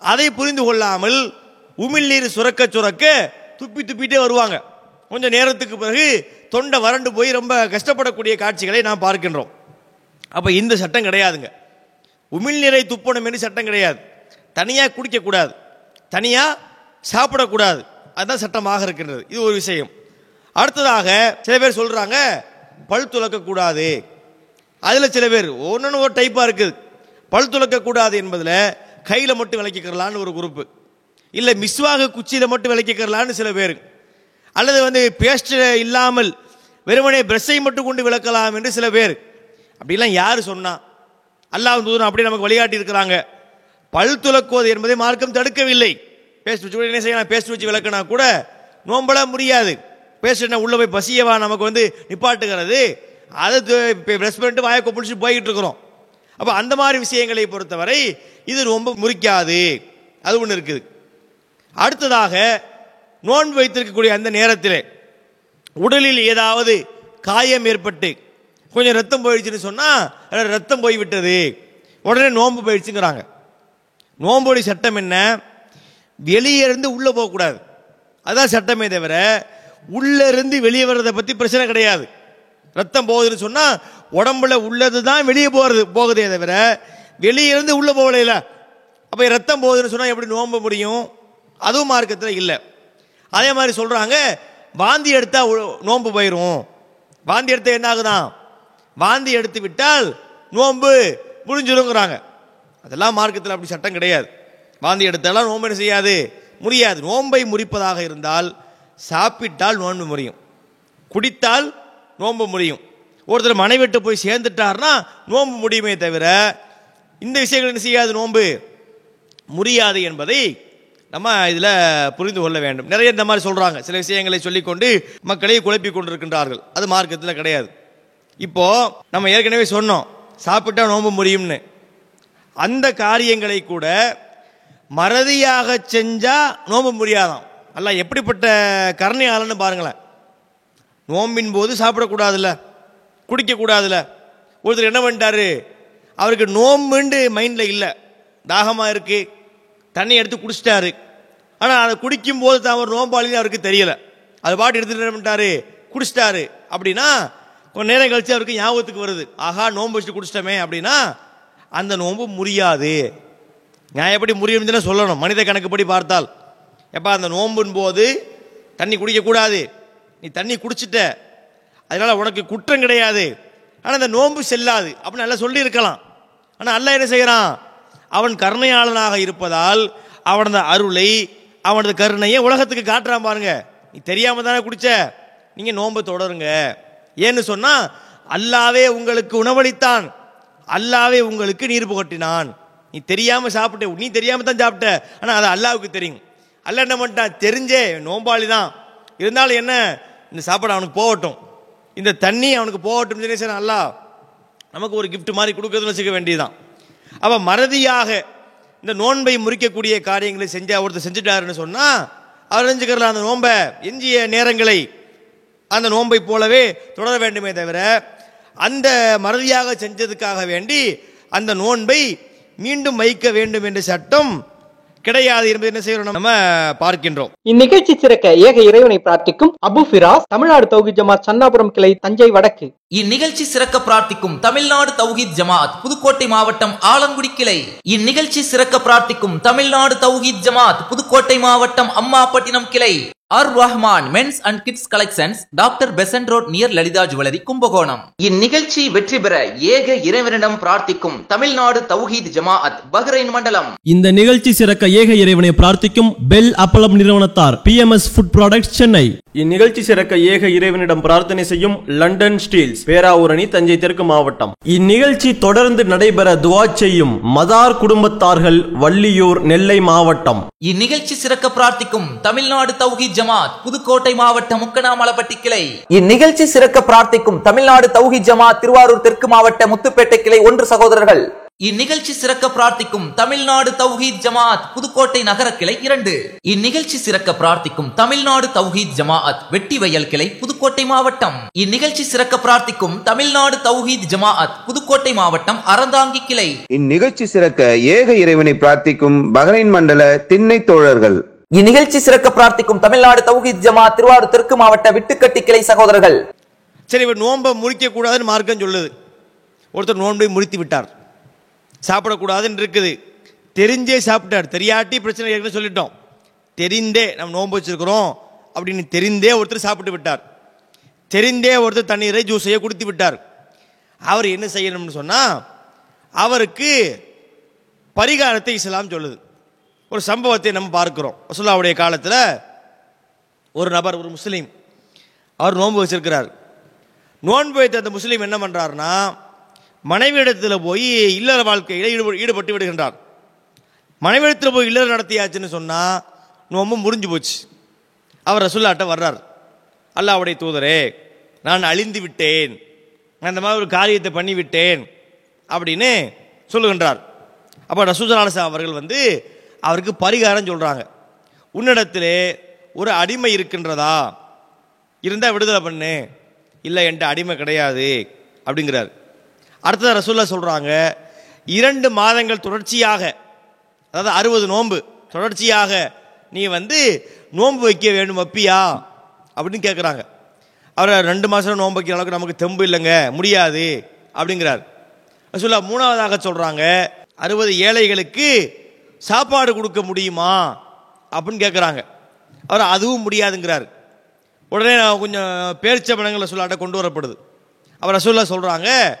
அதை புரிந்து கொள்ளாமல் உமிழ்நீர் சுரக்க சுரக்க துப்பி துப்பிட்டே வருவாங்க. கொஞ்சம் நேரத்துக்கு பிறகு தொண்டை வறண்டு போய் ரொம்ப கஷ்டப்படக்கூடிய காட்சிகளை நாம் பார்க்கின்றோம். அப்போ இந்த சட்டம் கிடையாதுங்க. உமிழ்நீரை துப்பணும் என்று சட்டம் கிடையாது. தனியாக குடிக்கக்கூடாது. தனியாக சாப்பிடக்கூடாது. அதுதான் சட்டமாக இருக்கின்றது. இது ஒரு விஷயம். அடுத்ததாக சில பேர் சொல்கிறாங்க பல் துலக்கக்கூடாது அதில் சில பேர் ஒன்று ஒரு டைப்பாக இருக்குது பல் துலக்கக்கூடாது என்பதில் கையில் மட்டும் விளக்கிக்கிறலான்னு ஒரு குரூப்பு இல்லை மிஸ்வாக குச்சியில் மட்டும் விளக்கிக்கிறலான்னு சில பேர். அல்லது வந்து பேஸ்ட் இல்லாமல் வெறுமனே பிரஷ்ஷை மட்டும் கொண்டு விளக்கலாம் என்று சில பேர். அப்படிலாம் யார் சொன்னா? அல்லாஹ் தூதன் அப்படி நமக்கு வழிகாட்டி இருக்கிறாங்க. பல் துலக்குவது என்பதை மார்க்கம் தடுக்கவில்லை. பேஸ்ட் வச்சு என்ன செய்யலாம்? பேஸ்ட் வச்சு விளக்குனா கூட நோம்பலாம் முடியாது. பேஷண்ட்டை உள்ளே போய் பசியவா நமக்கு வந்து நிப்பாட்டுகிறது. அதை ப்ரெஸ் பண்ணிட்டு வாயை பிடிச்சி போய்கிட்டு இருக்கிறோம். அப்போ அந்த மாதிரி விஷயங்களை பொறுத்தவரை இது ரொம்ப முறிக்காது. அது ஒன்று இருக்குது. அடுத்ததாக நோன்பு வைத்திருக்கக்கூடிய அந்த நேரத்தில் உடலில் ஏதாவது காயம் ஏற்பட்டு கொஞ்சம் ரத்தம் போயிடுச்சுன்னு சொன்னால் ரத்தம் போய்விட்டது. உடனே நோன்பு போயிடுச்சுங்கிறாங்க. நோன்புடைய சட்டம் என்ன? வெளியே இருந்து உள்ளே போகக்கூடாது. அதான் சட்டமே தவிர உள்ளே இருந்து வெளியே வர்றதை பற்றி பிரச்சனை கிடையாது. ரத்தம் போகுதுன்னு சொன்னால் உடம்புல உள்ளது தான் வெளியே போகிறது போகுதே தவிர வெளியே இருந்து உள்ளே போகலையில அப்போ ரத்தம் போகுதுன்னு சொன்னால் எப்படி நோம்ப முடியும்? அதுவும் மார்க்கத்தில் இல்லை. அதே மாதிரி சொல்கிறாங்க வாந்தி எடுத்தால் நோன்பு போயிடும் வாந்தி எடுத்தால் என்ன ஆகுதான் வாந்தி எடுத்து விட்டால் நோன்பு முடிஞ்சிருங்கிறாங்க. அதெல்லாம் மார்க்கத்தில் அப்படி சட்டம் கிடையாது. வாந்தி எடுத்தாலாம் நோம்பு என்ன செய்யாது? முடியாது. நோன்பை முறிப்பதாக இருந்தால் சாப்பிட்டால் நோன்பு முறையும். குடித்தால் நோன்பு முடியும் ஒருத்தர் மனைவிட்டு போய் சேர்ந்துட்டார்னா நோன்பு முடியுமே தவிர இந்த விஷயங்கள் என்ன செய்யாது நோன்பு? முடியாது என்பதை நம்ம இதில் புரிந்து கொள்ள வேண்டும். நிறைய இந்த மாதிரி சொல்கிறாங்க சில விஷயங்களை சொல்லிக்கொண்டு மக்களை குழப்பி கொண்டிருக்கின்றார்கள். அது மார்க்கத்தில் கிடையாது. இப்போது நம்ம ஏற்கனவே சொன்னோம். சாப்பிட்டா நோன்பு முடியும்னு அந்த காரியங்களை கூட மறதியாக செஞ்சால் நோன்பு முடியாதாம் அல்ல எப்படிப்பட்ட கருணையாளன்னு பாருங்களேன். நோம்பின் போது சாப்பிடக்கூடாதுல்ல குடிக்கக்கூடாதுல்ல. ஒருத்தர் என்ன பண்ணிட்டாரு? அவருக்கு நோம்புண்டு மைண்டில் இல்லை. தாகமாக இருக்குது தண்ணி எடுத்து குடிச்சிட்டாரு. ஆனால் அதை குடிக்கும் போது தான் அவர் நோம்பாளின்னு அவருக்கு தெரியலை. அது பாட்டு எடுத்துட்டு என்ன பண்ணிட்டாரு? குடிச்சிட்டாரு. அப்படின்னா கொஞ்ச நேரம் கழித்து அவருக்கு ஞாபகத்துக்கு வருது. ஆஹா நோன்பு வச்சுட்டு குடிச்சிட்டோமே அப்படின்னா அந்த நோன்பு முடியாது நான் எப்படி முடியும்னு சொல்லணும். மனித கணக்குப்படி பார்த்தால். எப்போ அந்த நோம்பின் போது தண்ணி குடிக்கக்கூடாது நீ தண்ணி குடிச்சிட்ட. அதனால் உனக்கு குற்றம் கிடையாது. ஆனால் அந்த நோன்பு செல்லாது. அப்படின்னு நல்லா சொல்லியிருக்கலாம். ஆனால் அல்லாஹ் என்ன செய்கிறான் அவன் கருணையாளனாக இருப்பதால் அவனது அருளை அவனது கருணையை உலகத்துக்கு காட்டுறான் பாருங்க. நீ தெரியாமல் தானே குடிச்ச. நீங்கள் நோன்பை தொடருங்க. ஏன்னு சொன்னால் அல்லாவே உங்களுக்கு உணவளித்தான். அல்லாவே உங்களுக்கு நீர் புகட்டினான். நீ தெரியாமல் சாப்பிட்ட. நீ தெரியாமல் தான் சாப்பிட்ட. ஆனால் அது அல்லாவுக்கு தெரியும். அல்ல என்ன பண்ணிட்டான் தெரிஞ்சே நோம்பாளி தான் இருந்தாலும் என்ன? இந்த சாப்பாடு அவனுக்கு போகட்டும். இந்த தண்ணி அவனுக்கு போகட்டும் சொல்லி சரி அல்லா நமக்கு ஒரு கிஃப்ட் மாதிரி கொடுக்கறதுன்னு வச்சுக்க வேண்டியதுதான். அப்போ மறதியாக இந்த நோன்பை முறிக்கக்கூடிய காரியங்களை செஞ்சு ஒருத்தர் செஞ்சுட்டாருன்னு சொன்னால் அவர் செஞ்சுக்கிறல அந்த நோன்பை எஞ்சிய நேரங்களை அந்த நோன்பை போலவே தொடர வேண்டுமே தவிர அந்த மறதியாக செஞ்சதுக்காக வேண்டி அந்த நோன்பை மீண்டும் வைக்க வேண்டும் என்ற சட்டம் கிடையாது என்பது என்ன செய்யறோம்? நம்ம பார்க்கின்றோம். இந்நிகழ்ச்சி சிறக்க ஏக இறைவனை பிரார்த்திக்கும் அபு ஃபிராஸ் தமிழ்நாடு தௌகி ஜமாத் சன்னாபுரம் கிளை தஞ்சை வடக்கு. இந்நிகழ்ச்சி சிறக்க பிரார்த்திக்கும் தமிழ்நாடு தௌஹீத் ஜமாத் புதுக்கோட்டை மாவட்டம் ஆலங்குடி கிளை. இந்நிகழ்ச்சி சிறக்க பிரார்த்திக்கும் தமிழ்நாடு தௌஹீத் ஜமாத் புதுக்கோட்டை மாவட்டம் அம்மாப்பட்டினம் கிளை. Ar Rahman men's and kids collections doctor Besant road near Lalitha jewellery Kumbakonam இந்நிகழ்ச்சி வெற்றி பெற ஏக இறைவனிடம் பிரார்த்திக்கும் தமிழ்நாடு தௌஹீத் ஜமாஅத் பஹ்ரைன் மண்டலம். இந்த நிகழ்ச்சி சிறக்க ஏக இறைவனை பிரார்த்திக்கும் bell appalam நிறுவனத்தார் B M S food products Chennai இந்நிகழ்ச்சி சிறக்க ஏக இறைவனிடம் பிரார்த்தனை செய்யும் லண்டன் ஸ்டீல்ஸ் பேராவூரணி தஞ்சை தெற்கு மாவட்டம். இந்நிகழ்ச்சி தொடர்ந்து நடைபெற துவா செய்யும் மதார் குடும்பத்தார்கள் வள்ளியூர் நெல்லை மாவட்டம். இந்நிகழ்ச்சி சிறக்க பிரார்த்திக்கும் தமிழ்நாடு தௌஹீத் ஜமாத் புதுக்கோட்டை மாவட்டம் முக்கனாமலப்பட்டி கிளை. இந்நிகழ்ச்சி சிறக்க பிரார்த்திக்கும் தமிழ்நாடு தௌஹீத் ஜமாத் திருவாரூர் தெற்கு மாவட்ட முத்துப்பேட்டை கிளை ஒன்று சகோதரர்கள். இந்நிகழ்ச்சி சிறக்க பிரார்த்திக்கும் தமிழ்நாடு தௌஹீத் ஜமாத் புதுக்கோட்டை நகர கிளை இரண்டு. இந்நிகழ்ச்சி சிறக்க பிரார்த்திக்கும் தமிழ்நாடு தௌஹீத் ஜமாஅத் வெட்டி வயல் கிளை புதுக்கோட்டை மாவட்டம். இந்நிகழ்ச்சி சிறக்க பிரார்த்திக்கும் தமிழ்நாடு தௌஹீத் ஜமாஅத் புதுக்கோட்டை மாவட்டம் அறந்தாங்கி கிளை. இந்நிகழ்ச்சி சிறக்க ஏக இறைவனை பிரார்த்திக்கும் பஹ்ரைன் மண்டல திண்ணை தோழர்கள். இந்நிகழ்ச்சி சிறக்க பிரார்த்திக்கும் தமிழ்நாடு தௌஹீத் ஜமாத் திருவாரூர் தெற்கு மாவட்ட விட்டுக்கட்டி கிளை சகோதரர்கள். சரி இவர் நோன்பை முறிக்க கூடாதுன்னு மார்க்கம் சொல்லுது. ஒருத்தர் நோன்பை முறித்து விட்டார். சாப்பிடக்கூடாதுன்னு இருக்குது தெரிஞ்சே சாப்பிட்டார். தெரியாட்டி பிரச்சனை இருக்குதுன்னு சொல்லிட்டோம். தெரிந்தே நம்ம நோன்பு வச்சிருக்கிறோம் அப்படின்னு தெரிந்தே ஒருத்தர் சாப்பிட்டு விட்டார். தெரிந்தே ஒருத்தர் தண்ணீரை ஜூஸையே கொடுத்து விட்டார். அவர் என்ன செய்யணும்னு சொன்னால் அவருக்கு பரிகாரத்தை இஸ்லாம் சொல்லுது. ஒரு சம்பவத்தை நம்ம பார்க்கிறோம். வசுல்லாவுடைய காலத்தில் ஒரு நபர் ஒரு முஸ்லீம் அவர் நோன்பு வச்சிருக்கிறார். நோன்பு வைத்த அந்த முஸ்லீம் என்ன பண்ணுறாருன்னா மனைவியிடத்தில் போய் இல்லற வாழ்க்கையில் ஈடுபடு ஈடுபட்டு விடுகின்றார். மனைவியிடத்தில் போய் இல்லற நடத்தியாச்சுன்னு சொன்னால் ரொம்ப முறிஞ்சு போச்சு. அவர் ரசுல்லாட்ட வர்றார். அல்லாவுடைய தூதரே நான் அழிந்து விட்டேன். நான் இந்த மாதிரி ஒரு காரியத்தை பண்ணிவிட்டேன் அப்படின்னு சொல்லுகின்றார். அப்போ ரசூசலாலசா அவர்கள் வந்து அவருக்கு பரிகாரம் சொல்கிறாங்க உன்னிடத்திலே ஒரு அடிமை இருக்கின்றதா? இருந்தால் விடுதலை பண்ணு. இல்லை என்கிட்ட அடிமை கிடையாது. அப்படிங்கிறார். அடுத்தது ரசூல்லா சொல்கிறாங்க இரண்டு மாதங்கள் தொடர்ச்சியாக அதாவது அறுபது நோன்பு தொடர்ச்சியாக நீ வந்து நோன்பு வைக்க வேண்டும் வப்பியா? அப்படின்னு கேட்குறாங்க அவர் ரெண்டு மாதம் நோன்பு வைக்கிற அளவுக்கு நமக்கு தெம்பு இல்லைங்க முடியாது அப்படிங்கிறார். ரசூல்லா மூணாவதாக சொல்கிறாங்க அறுபது ஏழைகளுக்கு சாப்பாடு கொடுக்க முடியுமா? அப்படின்னு கேட்குறாங்க அவர் அதுவும் முடியாதுங்கிறார். உடனே நான் கொஞ்சம் பேரிச்சம்பழங்களை ரசூல்லாட்ட கொண்டு வரப்படுது. அவர் ரசூல்லா சொல்கிறாங்க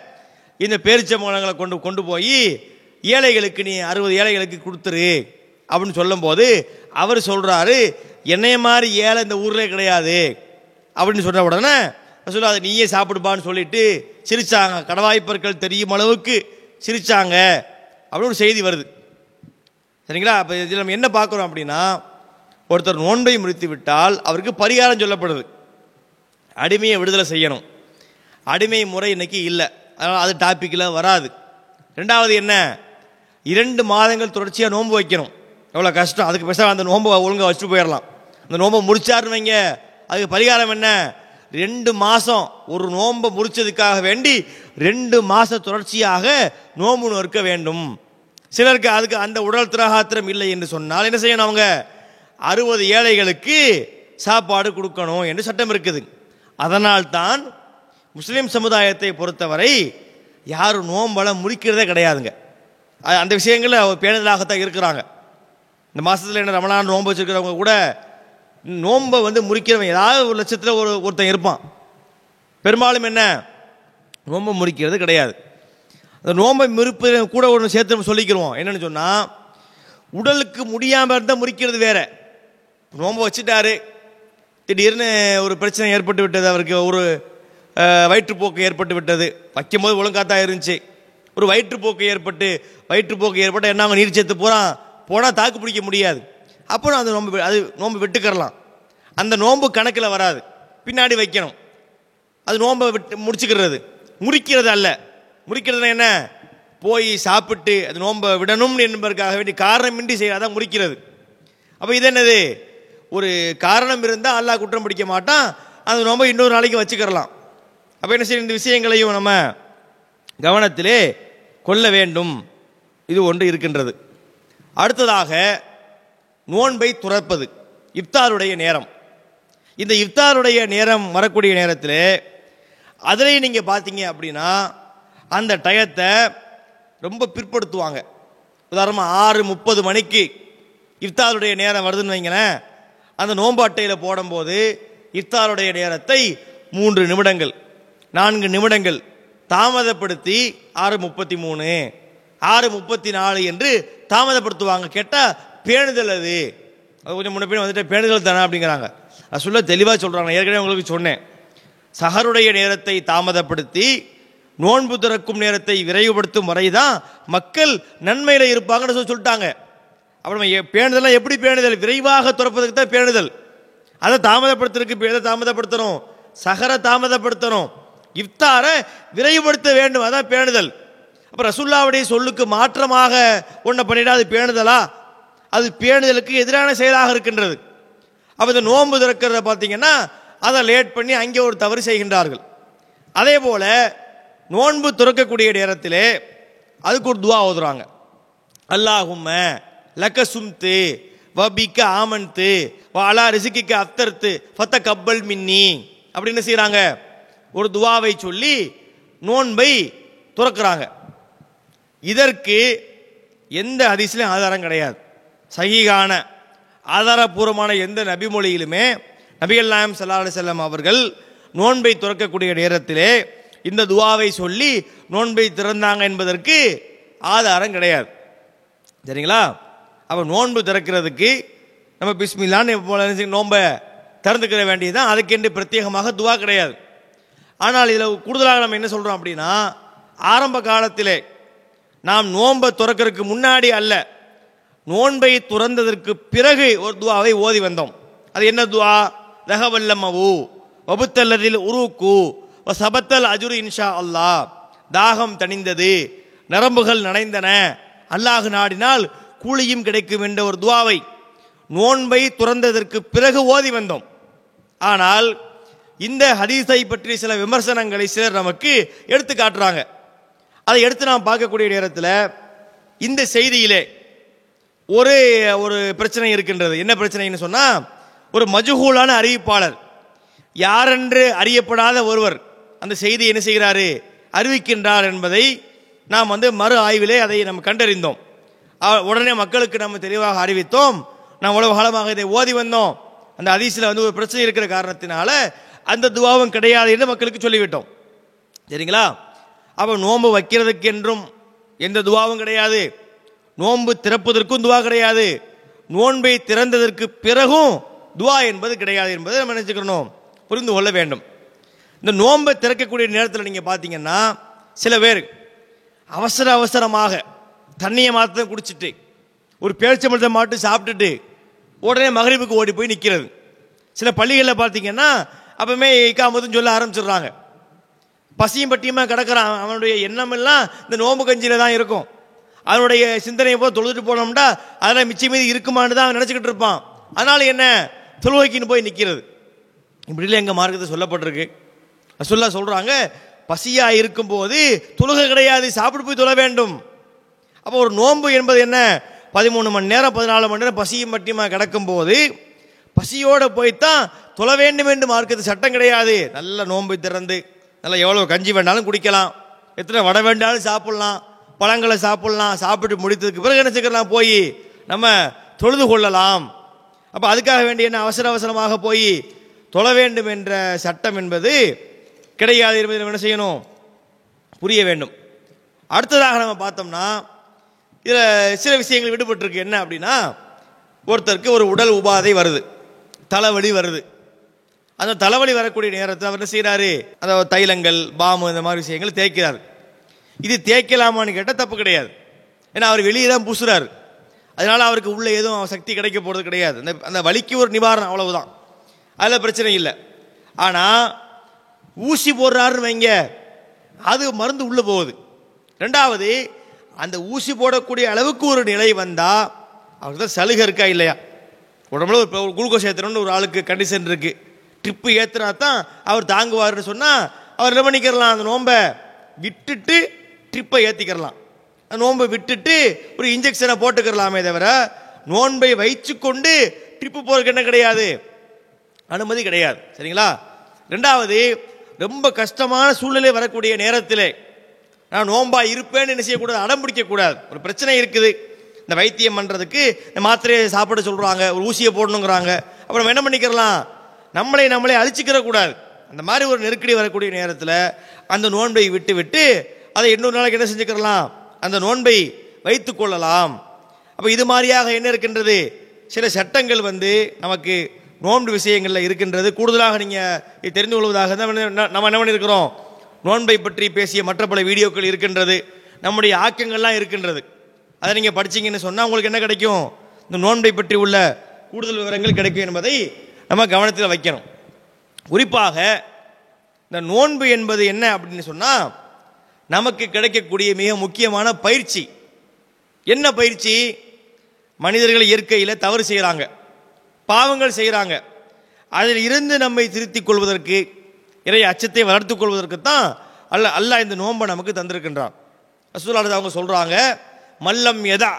இந்த பேரிச்சம்பழங்களை கொண்டு கொண்டு போய் ஏழைகளுக்கு நீ அறுபது ஏழைகளுக்கு கொடுத்துரு அப்படின்னு சொல்லும்போது அவர் சொல்கிறாரு என்னைய மாதிரி ஏழை இந்த ஊரில் கிடையாது. அப்படின்னு சொன்ன உடனே சொல்ல அதை நீயே சாப்பிடுப்பான்னு சொல்லிட்டு சிரித்தாங்க கடவாய்ப்பற்கள் தெரியும் அளவுக்கு சிரித்தாங்க அப்படின்னு ஒரு செய்தி வருது. சரிங்களா? அப்போ இதில் நம்ம என்ன பார்க்குறோம் அப்படின்னா ஒருத்தர் நோன்பை முடித்து விட்டால் அவருக்கு பரிகாரம் சொல்லப்படுது. அடிமையை விடுதலை செய்யணும். அடிமை முறை இன்னைக்கு இல்லை. அதனால் அது டாப்பிக்கில் வராது. ரெண்டாவது என்ன? இரண்டு மாதங்கள் தொடர்ச்சியாக நோன்பு வைக்கணும். எவ்வளோ கஷ்டம். அதுக்கு பேச அந்த நோன்பை ஒழுங்காக வச்சுட்டு போயிடலாம். அந்த நோன்பை முடிச்சாருன்னு வைங்க. அதுக்கு பரிகாரம் என்ன? ரெண்டு மாதம் ஒரு நோன்பை முடித்ததுக்காக வேண்டி ரெண்டு மாதம் தொடர்ச்சியாக நோம்பு நொறுக்க வேண்டும். சிலருக்கு அதுக்கு அந்த உடல் திரகாத்திரம் இல்லை என்று சொன்னால் என்ன செய்யணும் அவங்க? அறுபது ஏழைகளுக்கு சாப்பாடு கொடுக்கணும் என்று சட்டம் இருக்குது. அதனால்தான் முஸ்லீம் சமுதாயத்தை பொறுத்தவரை யாரும் நோம்பலம் முடிக்கிறதே கிடையாதுங்க. அது- அந்த விஷயங்களில் அவர் பேணுதலாகத்தான் இருக்கிறாங்க. இந்த மாதத்தில் என்ன ரமணான் நோன்பு வச்சுருக்கிறவங்க கூட நோன்பை வந்து முறிக்கிறவன் ஏதாவது ஒரு லட்சத்தில் ஒரு ஒருத்தன் இருப்பான். பெரும்பாலும் என்ன? நோன்பை முறிக்கிறது கிடையாது. அந்த நோன்பை முறிப்பு கூட ஒன்று சேர்த்து நம்ம சொல்லிக்கிறோம் என்னென்னு சொன்னால் உடலுக்கு முடியாமல் இருந்தால் முறிக்கிறது வேற. நோன்பை வச்சுட்டாரு. திடீர்னு ஒரு பிரச்சனை ஏற்பட்டு விட்டது. அவருக்கு ஒரு வயிற்றுப்போக்கு ஏற்பட்டு விட்டது. வைக்கும்போது ஒழுங்காக தான் இருந்துச்சு. ஒரு வயிற்றுப்போக்கு ஏற்பட்டு வயிற்றுப்போக்கு ஏற்பட்டு என்ன நீர் சேர்த்து போகிறான் போனால் தாக்கு பிடிக்க முடியாது. அப்போ அந்த நோன்பு அது நோன்பு விட்டுக்கறலாம். அந்த நோன்பு கணக்கில் வராது. பின்னாடி வைக்கணும். அது நோன்பை விட்டு முடிச்சுக்கிறது. முறிக்கிறது அல்ல. முறிக்கிறதுனா என்ன? போய் சாப்பிட்டு அது நோன்பை விடணும் என்பதற்காக வேண்டி காரணமின்றி செய்யாதான் முறிக்கிறது. அப்போ இது என்னது? ஒரு காரணம் இருந்தால் அல்லாஹ் குற்றம் பிடிக்க மாட்டான். அந்த நோன்பை இன்னொரு நாளைக்கு வச்சுக்கிறலாம். அப்போ என்ன செய்யும் இந்த விஷயங்களையும் நம்ம கவனத்திலே கொள்ள வேண்டும். இது ஒன்று இருக்கின்றது. அடுத்ததாக நோன்பை துறப்பது. இஃப்தாருடைய நேரம். இந்த இஃப்தாருடைய நேரம் வரக்கூடிய நேரத்தில் அதிலே நீங்கள் பார்த்தீங்க அப்படின்னா அந்த டயத்தை ரொம்ப பிற்படுத்துவாங்க. உதாரணமாக ஆறு முப்பது மணிக்கு இஃப்தாருடைய நேரம் வருதுன்னு வைங்களேன். அந்த நோன்பு அட்டையில் போடும்போது இஃப்தாருடைய நேரத்தை மூன்று நிமிடங்கள் நான்கு நிமிடங்கள். தாமதப்படுத்தி ஆறு முப்பத்தி மூணு ஆறு முப்பத்தி நாலு என்று தாமதப்படுத்துவாங்க. கேட்டால் பேணுதல் அது. அது கொஞ்சம் முன்ன வந்துட்டு பேணுதல் தானே அப்படிங்கிறாங்க. அது சொல்ல தெளிவாக சொல்கிறாங்க ஏற்கனவே உங்களுக்கு சொன்னேன். சஹருடைய நேரத்தை தாமதப்படுத்தி நோன்பு திறக்கும் நேரத்தை விரைவுபடுத்தும் வரை தான் மக்கள் நன்மையில் இருப்பாங்கன்னு சொல்லி சொல்லிட்டாங்க. அப்புறம் பேணுதல்லாம் எப்படி பேணுதல்? விரைவாக துறப்பதற்கு தான் பேணுதல். அதை தாமதப்படுத்துறதுக்கு எதை தாமதப்படுத்தணும். சஹரை தாமதப்படுத்தணும். இஃப்தாரை விரைவுபடுத்த வேண்டும். அதான் பேணுதல். அப்போ ரசுல்லாவுடைய சொல்லுக்கு மாற்றமாக ஒன்றை பண்ணிட்டா அது பேணுதலா? அது பேணுதலுக்கு எதிரான செயலாக இருக்கின்றது. அப்போ இந்த நோன்பு திறக்கிறத பார்த்தீங்கன்னா அதை லேட் பண்ணி அங்கே ஒரு தவறு செய்கின்றார்கள். அதே போல் நோன்பு துறக்கக்கூடிய நேரத்திலே அதுக்கு ஒரு துவா ஓதுறாங்க. அல்லாஹும்ம லக்க சும்து வபிக்க ஆமன்து அலா ரிசிக்கிக்க அத்தர்த்து ஃபத்த கப்பல் மின்னி அப்படின்னு செய்கிறாங்க ஒரு துவாவை சொல்லி நோன்பை துறக்கிறாங்க. இதற்கு எந்த ஹதீஸ்லையும் ஆதாரம் கிடையாது. சகிகான ஆதாரபூர்வமான எந்த நபிமொழியிலுமே நபிகள் நாயம் சல்லா அலைஹி அவர்கள் நோன்பை துறக்கக்கூடிய நேரத்திலே இந்த துவாவை சொல்லி நோன்பை திறந்தாங்க என்பதற்கு ஆதாரம் கிடையாது. சரிங்களா? அப்போ நோன்பு திறக்கிறதுக்கு நம்ம பிஸ்மில்லான்னு நோன்பை திறந்துக்கிற வேண்டியதுதான். அதுக்கென்று பிரத்யேகமாக துவா கிடையாது. ஆனால் இதில் கூடுதலாக நம்ம என்ன சொல்கிறோம் அப்படின்னா ஆரம்ப காலத்திலே நாம் நோன்பை துறக்கிறதுக்கு முன்னாடி அல்ல நோன்பை துறந்ததற்கு பிறகு ஒரு துவாவை ஓதி வந்தோம். அது என்ன துவா? ரகவல்லமவு வபுத்தல்லதில் உருவுக்கு சபத்தல் அஜுரு இன்ஷா அல்லாஹ் தாகம் தணிந்தது நரம்புகள் நனைந்தன அல்லாஹ் நாடினால் கூலியும் கிடைக்கும் என்ற ஒரு துவாவை நோன்பை துறந்ததற்கு பிறகு ஓதி வந்தோம். ஆனால் இந்த ஹதீஸை பற்றி சில விமர்சனங்களை சிலர் நமக்கு எடுத்து காட்டுறாங்க. அதை எடுத்து நாம் பார்க்கக்கூடிய நேரத்தில் இந்த செய்தியிலே ஒரு ஒரு பிரச்சனை இருக்கின்றது. என்ன பிரச்சனைன்னு சொன்னால் ஒரு மஜுகூலான அறிவிப்பாளர் யாரென்று அறியப்படாத ஒருவர் அந்த செய்தி என்ன செய்கிறாரு? அறிவிக்கின்றார் என்பதை நாம் வந்து மறு ஆய்விலே அதை நம்ம கண்டறிந்தோம். உடனே மக்களுக்கு நம்ம தெளிவாக அறிவித்தோம். நாம் உலக காலமாக இதை ஓதி வந்தோம். அந்த அதிசயில் வந்து ஒரு பிரச்சனை இருக்கிற காரணத்தினால அந்த துவாவும் கிடையாது என்று மக்களுக்கு சொல்லிவிட்டோம். சரிங்களா? அப்போ நோன்பு வைக்கிறதுக்கு என்றும் எந்த துவாவும் கிடையாது. நோன்பு திறப்பதற்கும் துவா கிடையாது. நோன்பை திறந்ததற்கு பிறகும் துவா என்பது கிடையாது என்பதை நம்ம நினச்சிக்கிறணும் புரிந்து கொள்ள வேண்டும். இந்த நோன்பை திறக்கக்கூடிய நேரத்தில் நீங்கள் பார்த்தீங்கன்னா சில பேர் அவசர அவசரமாக தண்ணியை மாற்ற குடிச்சிட்டு ஒரு பேரிச்சம்பழத்தை மாட்டு சாப்பிட்டுட்டு உடனே மகரிப்புக்கு ஓடி போய் நிற்கிறது சில பள்ளிகளில் பார்த்தீங்கன்னா அப்பவுமே இக்காமத்தும் சொல்ல ஆரம்பிச்சிடுறாங்க. பசியும் பட்டியுமா கிடக்கிறான். அவனுடைய எண்ணம் எல்லாம் இந்த நோம்பு கஞ்சியில தான் இருக்கும். அவனுடைய சிந்தனையை போய் தொழுதுட்டு போனோம்னா அதெல்லாம் மிச்சம் மீதி இருக்குமான்னு தான் அவன் நினச்சிக்கிட்டு இருப்பான். அதனால் என்ன? தொழுவைக்கின்னு போய் நிற்கிறது இப்படிலாம் எங்கள் மார்க்கத்தை சொல்லப்பட்டிருக்கு. சொல்ல சொல்கிறாங்க பசியாக இருக்கும்போது தொழுகை கிடையாது சாப்பிட்டு போய் தொழ வேண்டும். அப்போ ஒரு நோன்பு என்பது என்ன? பதிமூணு மணி நேரம் பதினாலு மணி நேரம் பசியும் பட்டியமாக கிடக்கும்போது பசியோடு போய்த்தான் தொழ வேண்டும் என்று மார்க்கத்து சட்டம் கிடையாது. நல்ல நோன்பு திறந்து நல்லா எவ்வளோ கஞ்சி வேண்டாலும் குடிக்கலாம். எத்தனை வடை வேண்டாலும் சாப்பிட்லாம். பழங்களை சாப்பிட்லாம். சாப்பிட்டு முடித்ததுக்கு பிறகு என்ன செய்யலாம்? போய் நம்ம தொழுது கொள்ளலாம். அப்போ அதுக்காக வேண்டிய என்ன அவசர அவசரமாக போய் தொழ வேண்டும் என்ற சட்டம் என்பது கிடையாது என்பதை நம்ம என்ன செய்யணும்? புரிய வேண்டும். அடுத்ததாக நம்ம பார்த்தோம்னா இதில் சில விஷயங்கள் விடுபட்டிருக்கு. என்ன அப்படின்னா ஒருத்தருக்கு ஒரு உடல் உபாதை வருது. தலைவலி வருது. அந்த தலைவலி வரக்கூடிய நேரத்தில் அவர் என்ன செய்கிறாரு அந்த தைலங்கள் பாமு இந்த மாதிரி விஷயங்கள் தேய்க்கிறார். இது தேய்க்கலாமான்னு கேட்டால் தப்பு கிடையாது. ஏன்னா அவர் வெளியே தான் பூசுறாரு. அதனால் அவருக்கு உள்ளே எதுவும் சக்தி கிடைக்க போகிறது கிடையாது. அந்த அந்த வலிக்கு ஒரு நிவாரணம் அவ்வளவுதான். அதில் பிரச்சனை இல்லை. ஆனால் ஊசி போடுறாருன்னு வைங்க அது மருந்து உள்ளே போகுது. ரெண்டாவது அந்த ஊசி போடக்கூடிய அளவுக்கு ஒரு நிலை வந்தால் அவருக்கு தான் சலுகை இருக்கா இல்லையா? உடம்புல ஒரு குளுக்கோஸ் ஏற்றணும்னு ஒரு ஆளுக்கு கண்டிஷன் இருக்குது ட்ரிப்பு ஏற்றுனா தான் அவர் தாங்குவார்னு சொன்னால் அவர் என்ன பண்ணிக்கிறலாம் அந்த நோன்பை விட்டுட்டு ட்ரிப்பை ஏற்றிக்கிறலாம் அந்த நோன்பை விட்டுட்டு ஒரு இன்ஜெக்ஷனை போட்டுக்கிறலாமே தவிர நோன்பை வைச்சு கொண்டு ட்ரிப்பு போகிறதுக்கு என்ன கிடையாது? அனுமதி கிடையாது. சரிங்களா? ரெண்டாவது ரொம்ப கஷ்டமான சூழ்நிலை வரக்கூடிய நேரத்தில் நான் நோம்பா இருப்பேன்னு என்ன செய்யக்கூடாது? அடம் பிடிக்கக்கூடாது. ஒரு பிரச்சனை இருக்குது. இந்த வைத்தியம் பண்ணுறதுக்கு இந்த மாத்திரையை சாப்பிட சொல்கிறாங்க ஒரு ஊசியை போடணுங்கிறாங்க. அப்புறம் என்ன பண்ணிக்கிறலாம்? நம்மளை நம்மளே அழிச்சிக்கிற கூடாது. அந்த மாதிரி ஒரு நெருக்கடி வரக்கூடிய நேரத்தில் அந்த நோன்பை விட்டு விட்டு அதை இன்னொரு நாளைக்கு என்ன செஞ்சுக்கிறலாம்? அந்த நோன்பை வைத்து கொள்ளலாம். அப்போ இது மாதிரியாக என்ன இருக்கின்றது? சில சட்டங்கள் வந்து நமக்கு நோன்பு விஷயங்களில் இருக்கின்றது. கூடுதலாக நீங்கள் தெரிந்து கொள்வதாக தான் நம்ம நம்ம என்ன பண்ணியிருக்கிறோம்? நோன்பை பற்றி பேசிய மற்ற பல வீடியோக்கள் இருக்கின்றது. நம்முடைய ஆக்கங்கள்லாம் இருக்கின்றது. அதை நீங்கள் படிச்சீங்கன்னு சொன்னால் உங்களுக்கு என்ன கிடைக்கும்? இந்த நோன்பை பற்றி உள்ள கூடுதல் விவரங்கள் கிடைக்கும் என்பதை நம்ம கவனத்தில் வைக்கணும். குறிப்பாக இந்த நோன்பு என்பது என்ன அப்படின்னு சொன்னால் நமக்கு கிடைக்கக்கூடிய மிக முக்கியமான பயிற்சி. என்ன பயிற்சி? மனிதர்கள் இயற்கையில் தவறு செய்கிறாங்க பாவங்கள் செய்கிறாங்க அதில் இருந்து நம்மை திருத்திக் கொள்வதற்கு இறை அச்சத்தை வளர்த்துக் கொள்வதற்கு தான் அல்ல அல்லாஹ் இந்த நோன்பை நமக்கு தந்திருக்கின்றான். ரசூலானது அவங்க சொல்கிறாங்க மல்லம் எதா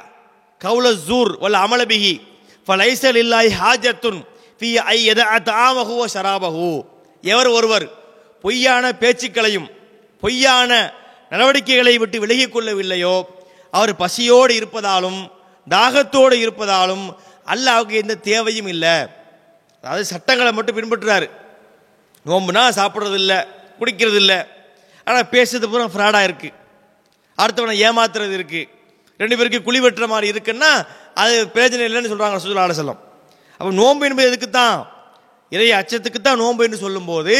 கவுல ஜூர் வல்ல அமலபிஹி ஃபலைசல் இல்லாய் ஹாஜத்துன் ஃபி ஐ எத தாமகுவ ஷராபகு எவர் ஒருவர் பொய்யான பேச்சுக்களையும் பொய்யான நடவடிக்கைகளை விட்டு விலகிக் கொள்ளவில்லையோ அவர் பசியோடு இருப்பதாலும் தாகத்தோடு இருப்பதாலும் அல்லாவுக்கு எந்த தேவையும் இல்லை. அதாவது சட்டங்களை மட்டும் பின்பற்றுறாரு. நோம்புனா சாப்பிட்றது இல்லை குடிக்கிறது இல்லை ஆனால் பேசுறது பூரா ஃப்ராடாக இருக்குது அடுத்தவனை ஏமாத்துறது இருக்குது ரெண்டு பேருக்கு குழி வெட்டுற மாதிரி இருக்குன்னா அது பிரயோஜனம் இல்லைன்னு சொல்கிறாங்க சுற்றுலா செல்லம் அப்போ நோன்பு என்பது எதுக்கு தான் இறை அச்சத்துக்கு தான் நோன்பு என்று சொல்லும்போது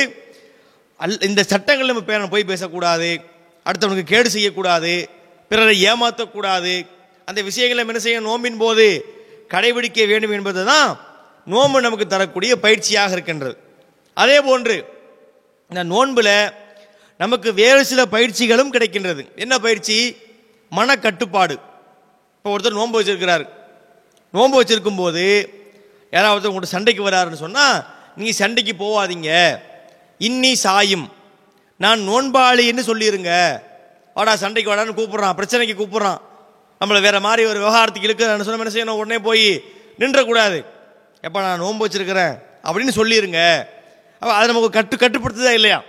அல் இந்த சட்டங்கள் நம்ம பேரன் போய் பேசக்கூடாது அடுத்தவனுக்கு கேடு செய்யக்கூடாது பிறரை ஏமாற்றக்கூடாது அந்த விஷயங்களை என்ன செய்ய நோம்பின் போது கடைபிடிக்க வேண்டும் என்பது தான் நோன்பு நமக்கு தரக்கூடிய பயிற்சியாக இருக்கின்றது. அதே போன்று இந்த நோன்பில் நமக்கு வேறு சில பயிற்சிகளும் கிடைக்கின்றது. என்ன பயிற்சி? மனக்கட்டுப்பாடு. இப்போ ஒருத்தர் நோன்பு வச்சிருக்கிறார். நோன்பு வச்சிருக்கும் போது யாராவது உங்கள்கிட்ட சண்டைக்கு வராருன்னு சொன்னால் நீங்கள் சண்டைக்கு போகாதீங்க இன்னி சாயும். நான் நோன்பாளின்னு சொல்லிடுங்க வாடா சண்டைக்கு வாடான்னு கூப்பிட்றான் பிரச்சனைக்கு கூப்பிட்றான். நம்மளை வேறு மாதிரி ஒரு விவகாரத்துக்கு இழுக்கிறான்னு சொன்ன என்ன செய்யணும் உடனே போய் நின்றக்கூடாது. எப்போ நான் நோன்பு வச்சுருக்கிறேன் அப்படின்னு சொல்லிடுங்க அப்போ அதை நமக்கு கட்டு கட்டுப்படுத்துதா இல்லையா?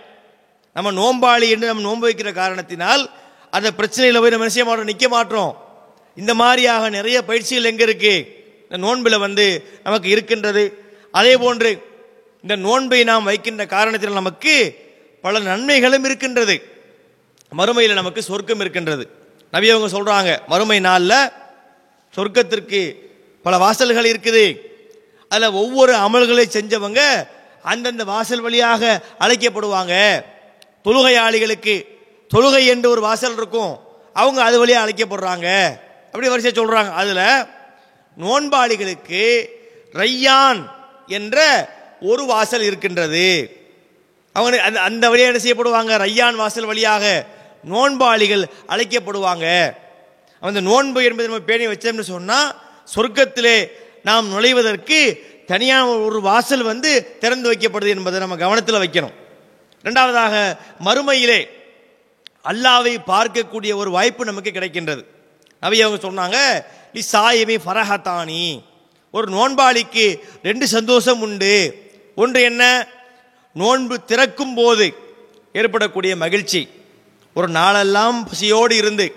நம்ம நோம்பாளி என்று நம்ம நோன்பு வைக்கிற காரணத்தினால் அந்த பிரச்சனையில் போய் நம்ம என்ன செய்ய மாட்டோம்? நிற்க மாட்டோம். இந்த மாதிரியாக நிறைய பயிற்சிகள் எங்கே இருக்குது இந்த நோன்பில் வந்து நமக்கு இருக்கின்றது. அதே போன்று இந்த நோன்பை நாம் வைக்கின்ற காரணத்தில் நமக்கு பல நன்மைகளும் இருக்கின்றது. மறுமையில் நமக்கு சொர்க்கம் இருக்கின்றது. நபி அவங்க சொல்கிறாங்க மறுமை நாளில் சொர்க்கத்திற்கு பல வாசல்கள் இருக்குது. அதில் ஒவ்வொரு அமல்களை செஞ்சவங்க அந்தந்த வாசல் வழியாக அழைக்கப்படுவாங்க. தொழுகையாளிகளுக்கு தொழுகை என்று ஒரு வாசல் இருக்கும். அவங்க அது வழியாக அழைக்கப்படுறாங்க. அப்படி வரிசை சொல்கிறாங்க அதில் நோன்பாளிகளுக்கு ரையான் என்ற ஒரு வாசல் இருக்கின்றது. அவங்க அந்த அந்த வழியாக என்ன செய்யப்படுவாங்க? ரையான் வாசல் வழியாக நோன்பாளிகள் அழைக்கப்படுவாங்க. அந்த நோன்பு என்பது நம்ம பேணி வச்சோம்னு சொன்னால் சொர்க்கத்திலே நாம் நுழைவதற்கு தனியான ஒரு வாசல் வந்து திறந்து வைக்கப்படுது என்பதை நம்ம கவனத்தில் வைக்கணும். ரெண்டாவதாக மறுமையிலே அல்லாவை பார்க்கக்கூடிய ஒரு வாய்ப்பு நமக்கு கிடைக்கின்றது. நபி அவங்க சொன்னாங்க சாயமே ஃபரஹத்தானி. ஒரு நோன்பாளிக்கு ரெண்டு சந்தோஷம் உண்டு. ஒன்று என்ன? நோன்பு திறக்கும் போது ஏற்படக்கூடிய மகிழ்ச்சி. ஒரு நாளெல்லாம் பசியோடு இருந்து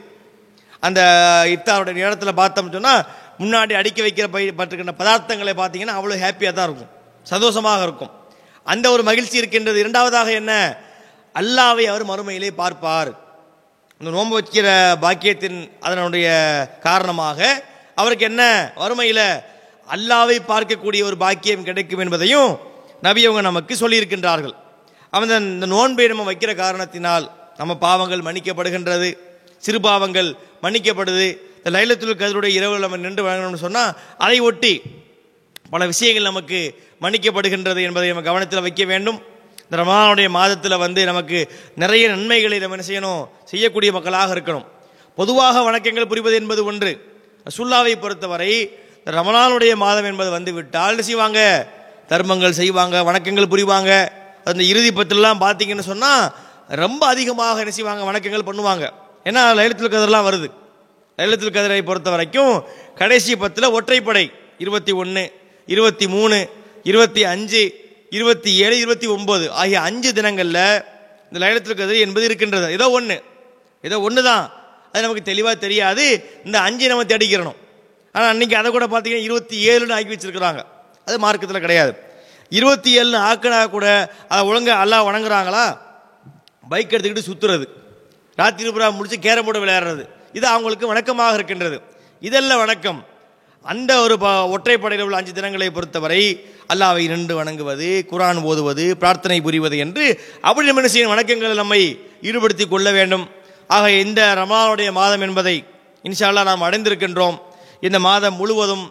அந்த இத்தாருடைய நேரத்தில் பார்த்தோம் சொன்னால் முன்னாடி அடுக்கி வைக்கிற பை பட்டிருக்கிற பதார்த்தங்களை பார்த்தீங்கன்னா அவ்வளோ ஹாப்பியாக தான் இருக்கும். சந்தோஷமாக இருக்கும். அந்த ஒரு மகிழ்ச்சி இருக்கின்றது. இரண்டாவதாக என்ன? அல்லாவை அவர் மறுமையிலே பார்ப்பார். இந்த நோன்பு வைக்கிற பாக்கியத்தின் அதனுடைய காரணமாக அவருக்கு என்ன வறுமையில் அல்லாவை பார்க்கக்கூடிய ஒரு பாக்கியம் கிடைக்கும் என்பதையும் நபி அவங்க நமக்கு சொல்லியிருக்கின்றார்கள். அவன் இந்த நோன்பை நம்ம வைக்கிற காரணத்தினால் நம்ம பாவங்கள் மன்னிக்கப்படுகின்றது சிறு பாவங்கள் மன்னிக்கப்படுது. இந்த லைலத்துல் கதருடைய இரவு நம்ம நின்று வழங்கணும்னு சொன்னால் அதை ஒட்டி பல விஷயங்கள் நமக்கு மன்னிக்கப்படுகின்றது என்பதை நம்ம கவனத்தில் வைக்க வேண்டும். இந்த ரமலானுடைய மாதத்தில் வந்து நமக்கு நிறைய நன்மைகளை நம்ம என்ன செய்யணும்? செய்யக்கூடிய மக்களாக இருக்கணும். பொதுவாக வணக்கங்கள் புரிவது என்பது ஒன்று. சுல்லாவை பொறுத்தவரை இந்த ரமலானுடைய மாதம் என்பது வந்து விட்டால் என்ன செய்வாங்க? தர்மங்கள் செய்வாங்க வணக்கங்கள் புரிவாங்க. அந்த இறுதி பத்திலாம் பார்த்தீங்கன்னு சொன்னால் ரொம்ப அதிகமாக என்ன செய்வாங்க? வணக்கங்கள் பண்ணுவாங்க. ஏன்னா லைலத்துல் கதிரெலாம் வருது. லைலத்துல் கதிரை பொறுத்த வரைக்கும் கடைசி பத்தில் ஒற்றைப்படை. இருபத்தி ஒன்று இருபத்தி மூணு இருபத்தி அஞ்சு இருபத்தி ஏழு இருபத்தி ஒம்பது ஆகிய அஞ்சு தினங்களில் இந்த லைலத்துல் கதிர் என்பது இருக்கின்றது. ஏதோ ஒன்று ஏதோ ஒன்று தான் அது நமக்கு தெளிவாக தெரியாது. இந்த அஞ்சு நம்ம தேடிக்கிறணும். ஆனால் அன்றைக்கி அதை கூட பார்த்தீங்கன்னா இருபத்தி ஏழுன்னு ஆக்கி வச்சிருக்கிறாங்க. அது மார்க்கத்தில் கிடையாது. இருபத்தி ஏழுன்னு ஆக்கினா கூட அதை ஒழுங்காக எல்லாம் வணங்குறாங்களா? பைக் எடுத்துக்கிட்டு சுற்றுறது ராத்திரி புறா முடித்து கேரம் போர்டு விளையாடுறது. இது அவங்களுக்கு வணக்கமாக இருக்கின்றது. இதெல்லாம் வணக்கம். அந்த ஒரு ப ஒற்றைப்படையில் உள்ள அஞ்சு தினங்களை பொறுத்தவரை அல்லாவை நின்று வணங்குவது குரான் ஓதுவது பிரார்த்தனை புரிவது என்று அப்படி நம்ம வணக்கங்களை நம்மை ஈடுபடுத்தி கொள்ள வேண்டும். ஆக இந்த ரமலானுடைய மாதம் என்பதை இன்ஷால்லா நாம் அடைந்திருக்கின்றோம். இந்த மாதம் முழுவதும்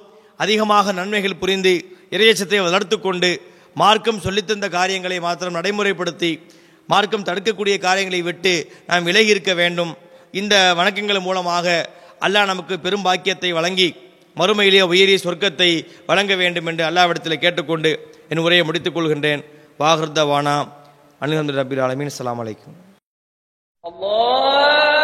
அதிகமாக நன்மைகள் புரிந்து இறையச்சத்தை வளர்த்து கொண்டு மார்க்கம் சொல்லித்தந்த காரியங்களை மாத்திரம் நடைமுறைப்படுத்தி மார்க்கம் தடுக்கக்கூடிய காரியங்களை விட்டு நாம் விலகி இருக்க வேண்டும். இந்த வணக்கங்கள் மூலமாக அல்லாஹ் நமக்கு பெரும் பாக்கியத்தை வழங்கி மறுமையிலே உயரிய சொர்க்கத்தை வழங்க வேண்டும் என்று அல்லாவிடத்தில் கேட்டுக்கொண்டு என் உரையை முடித்துக் கொள்கின்றேன். வாகிருத்தவானா அனிலந்து ரபீல் அலமீன் அலாம் அலைக்கும். Allah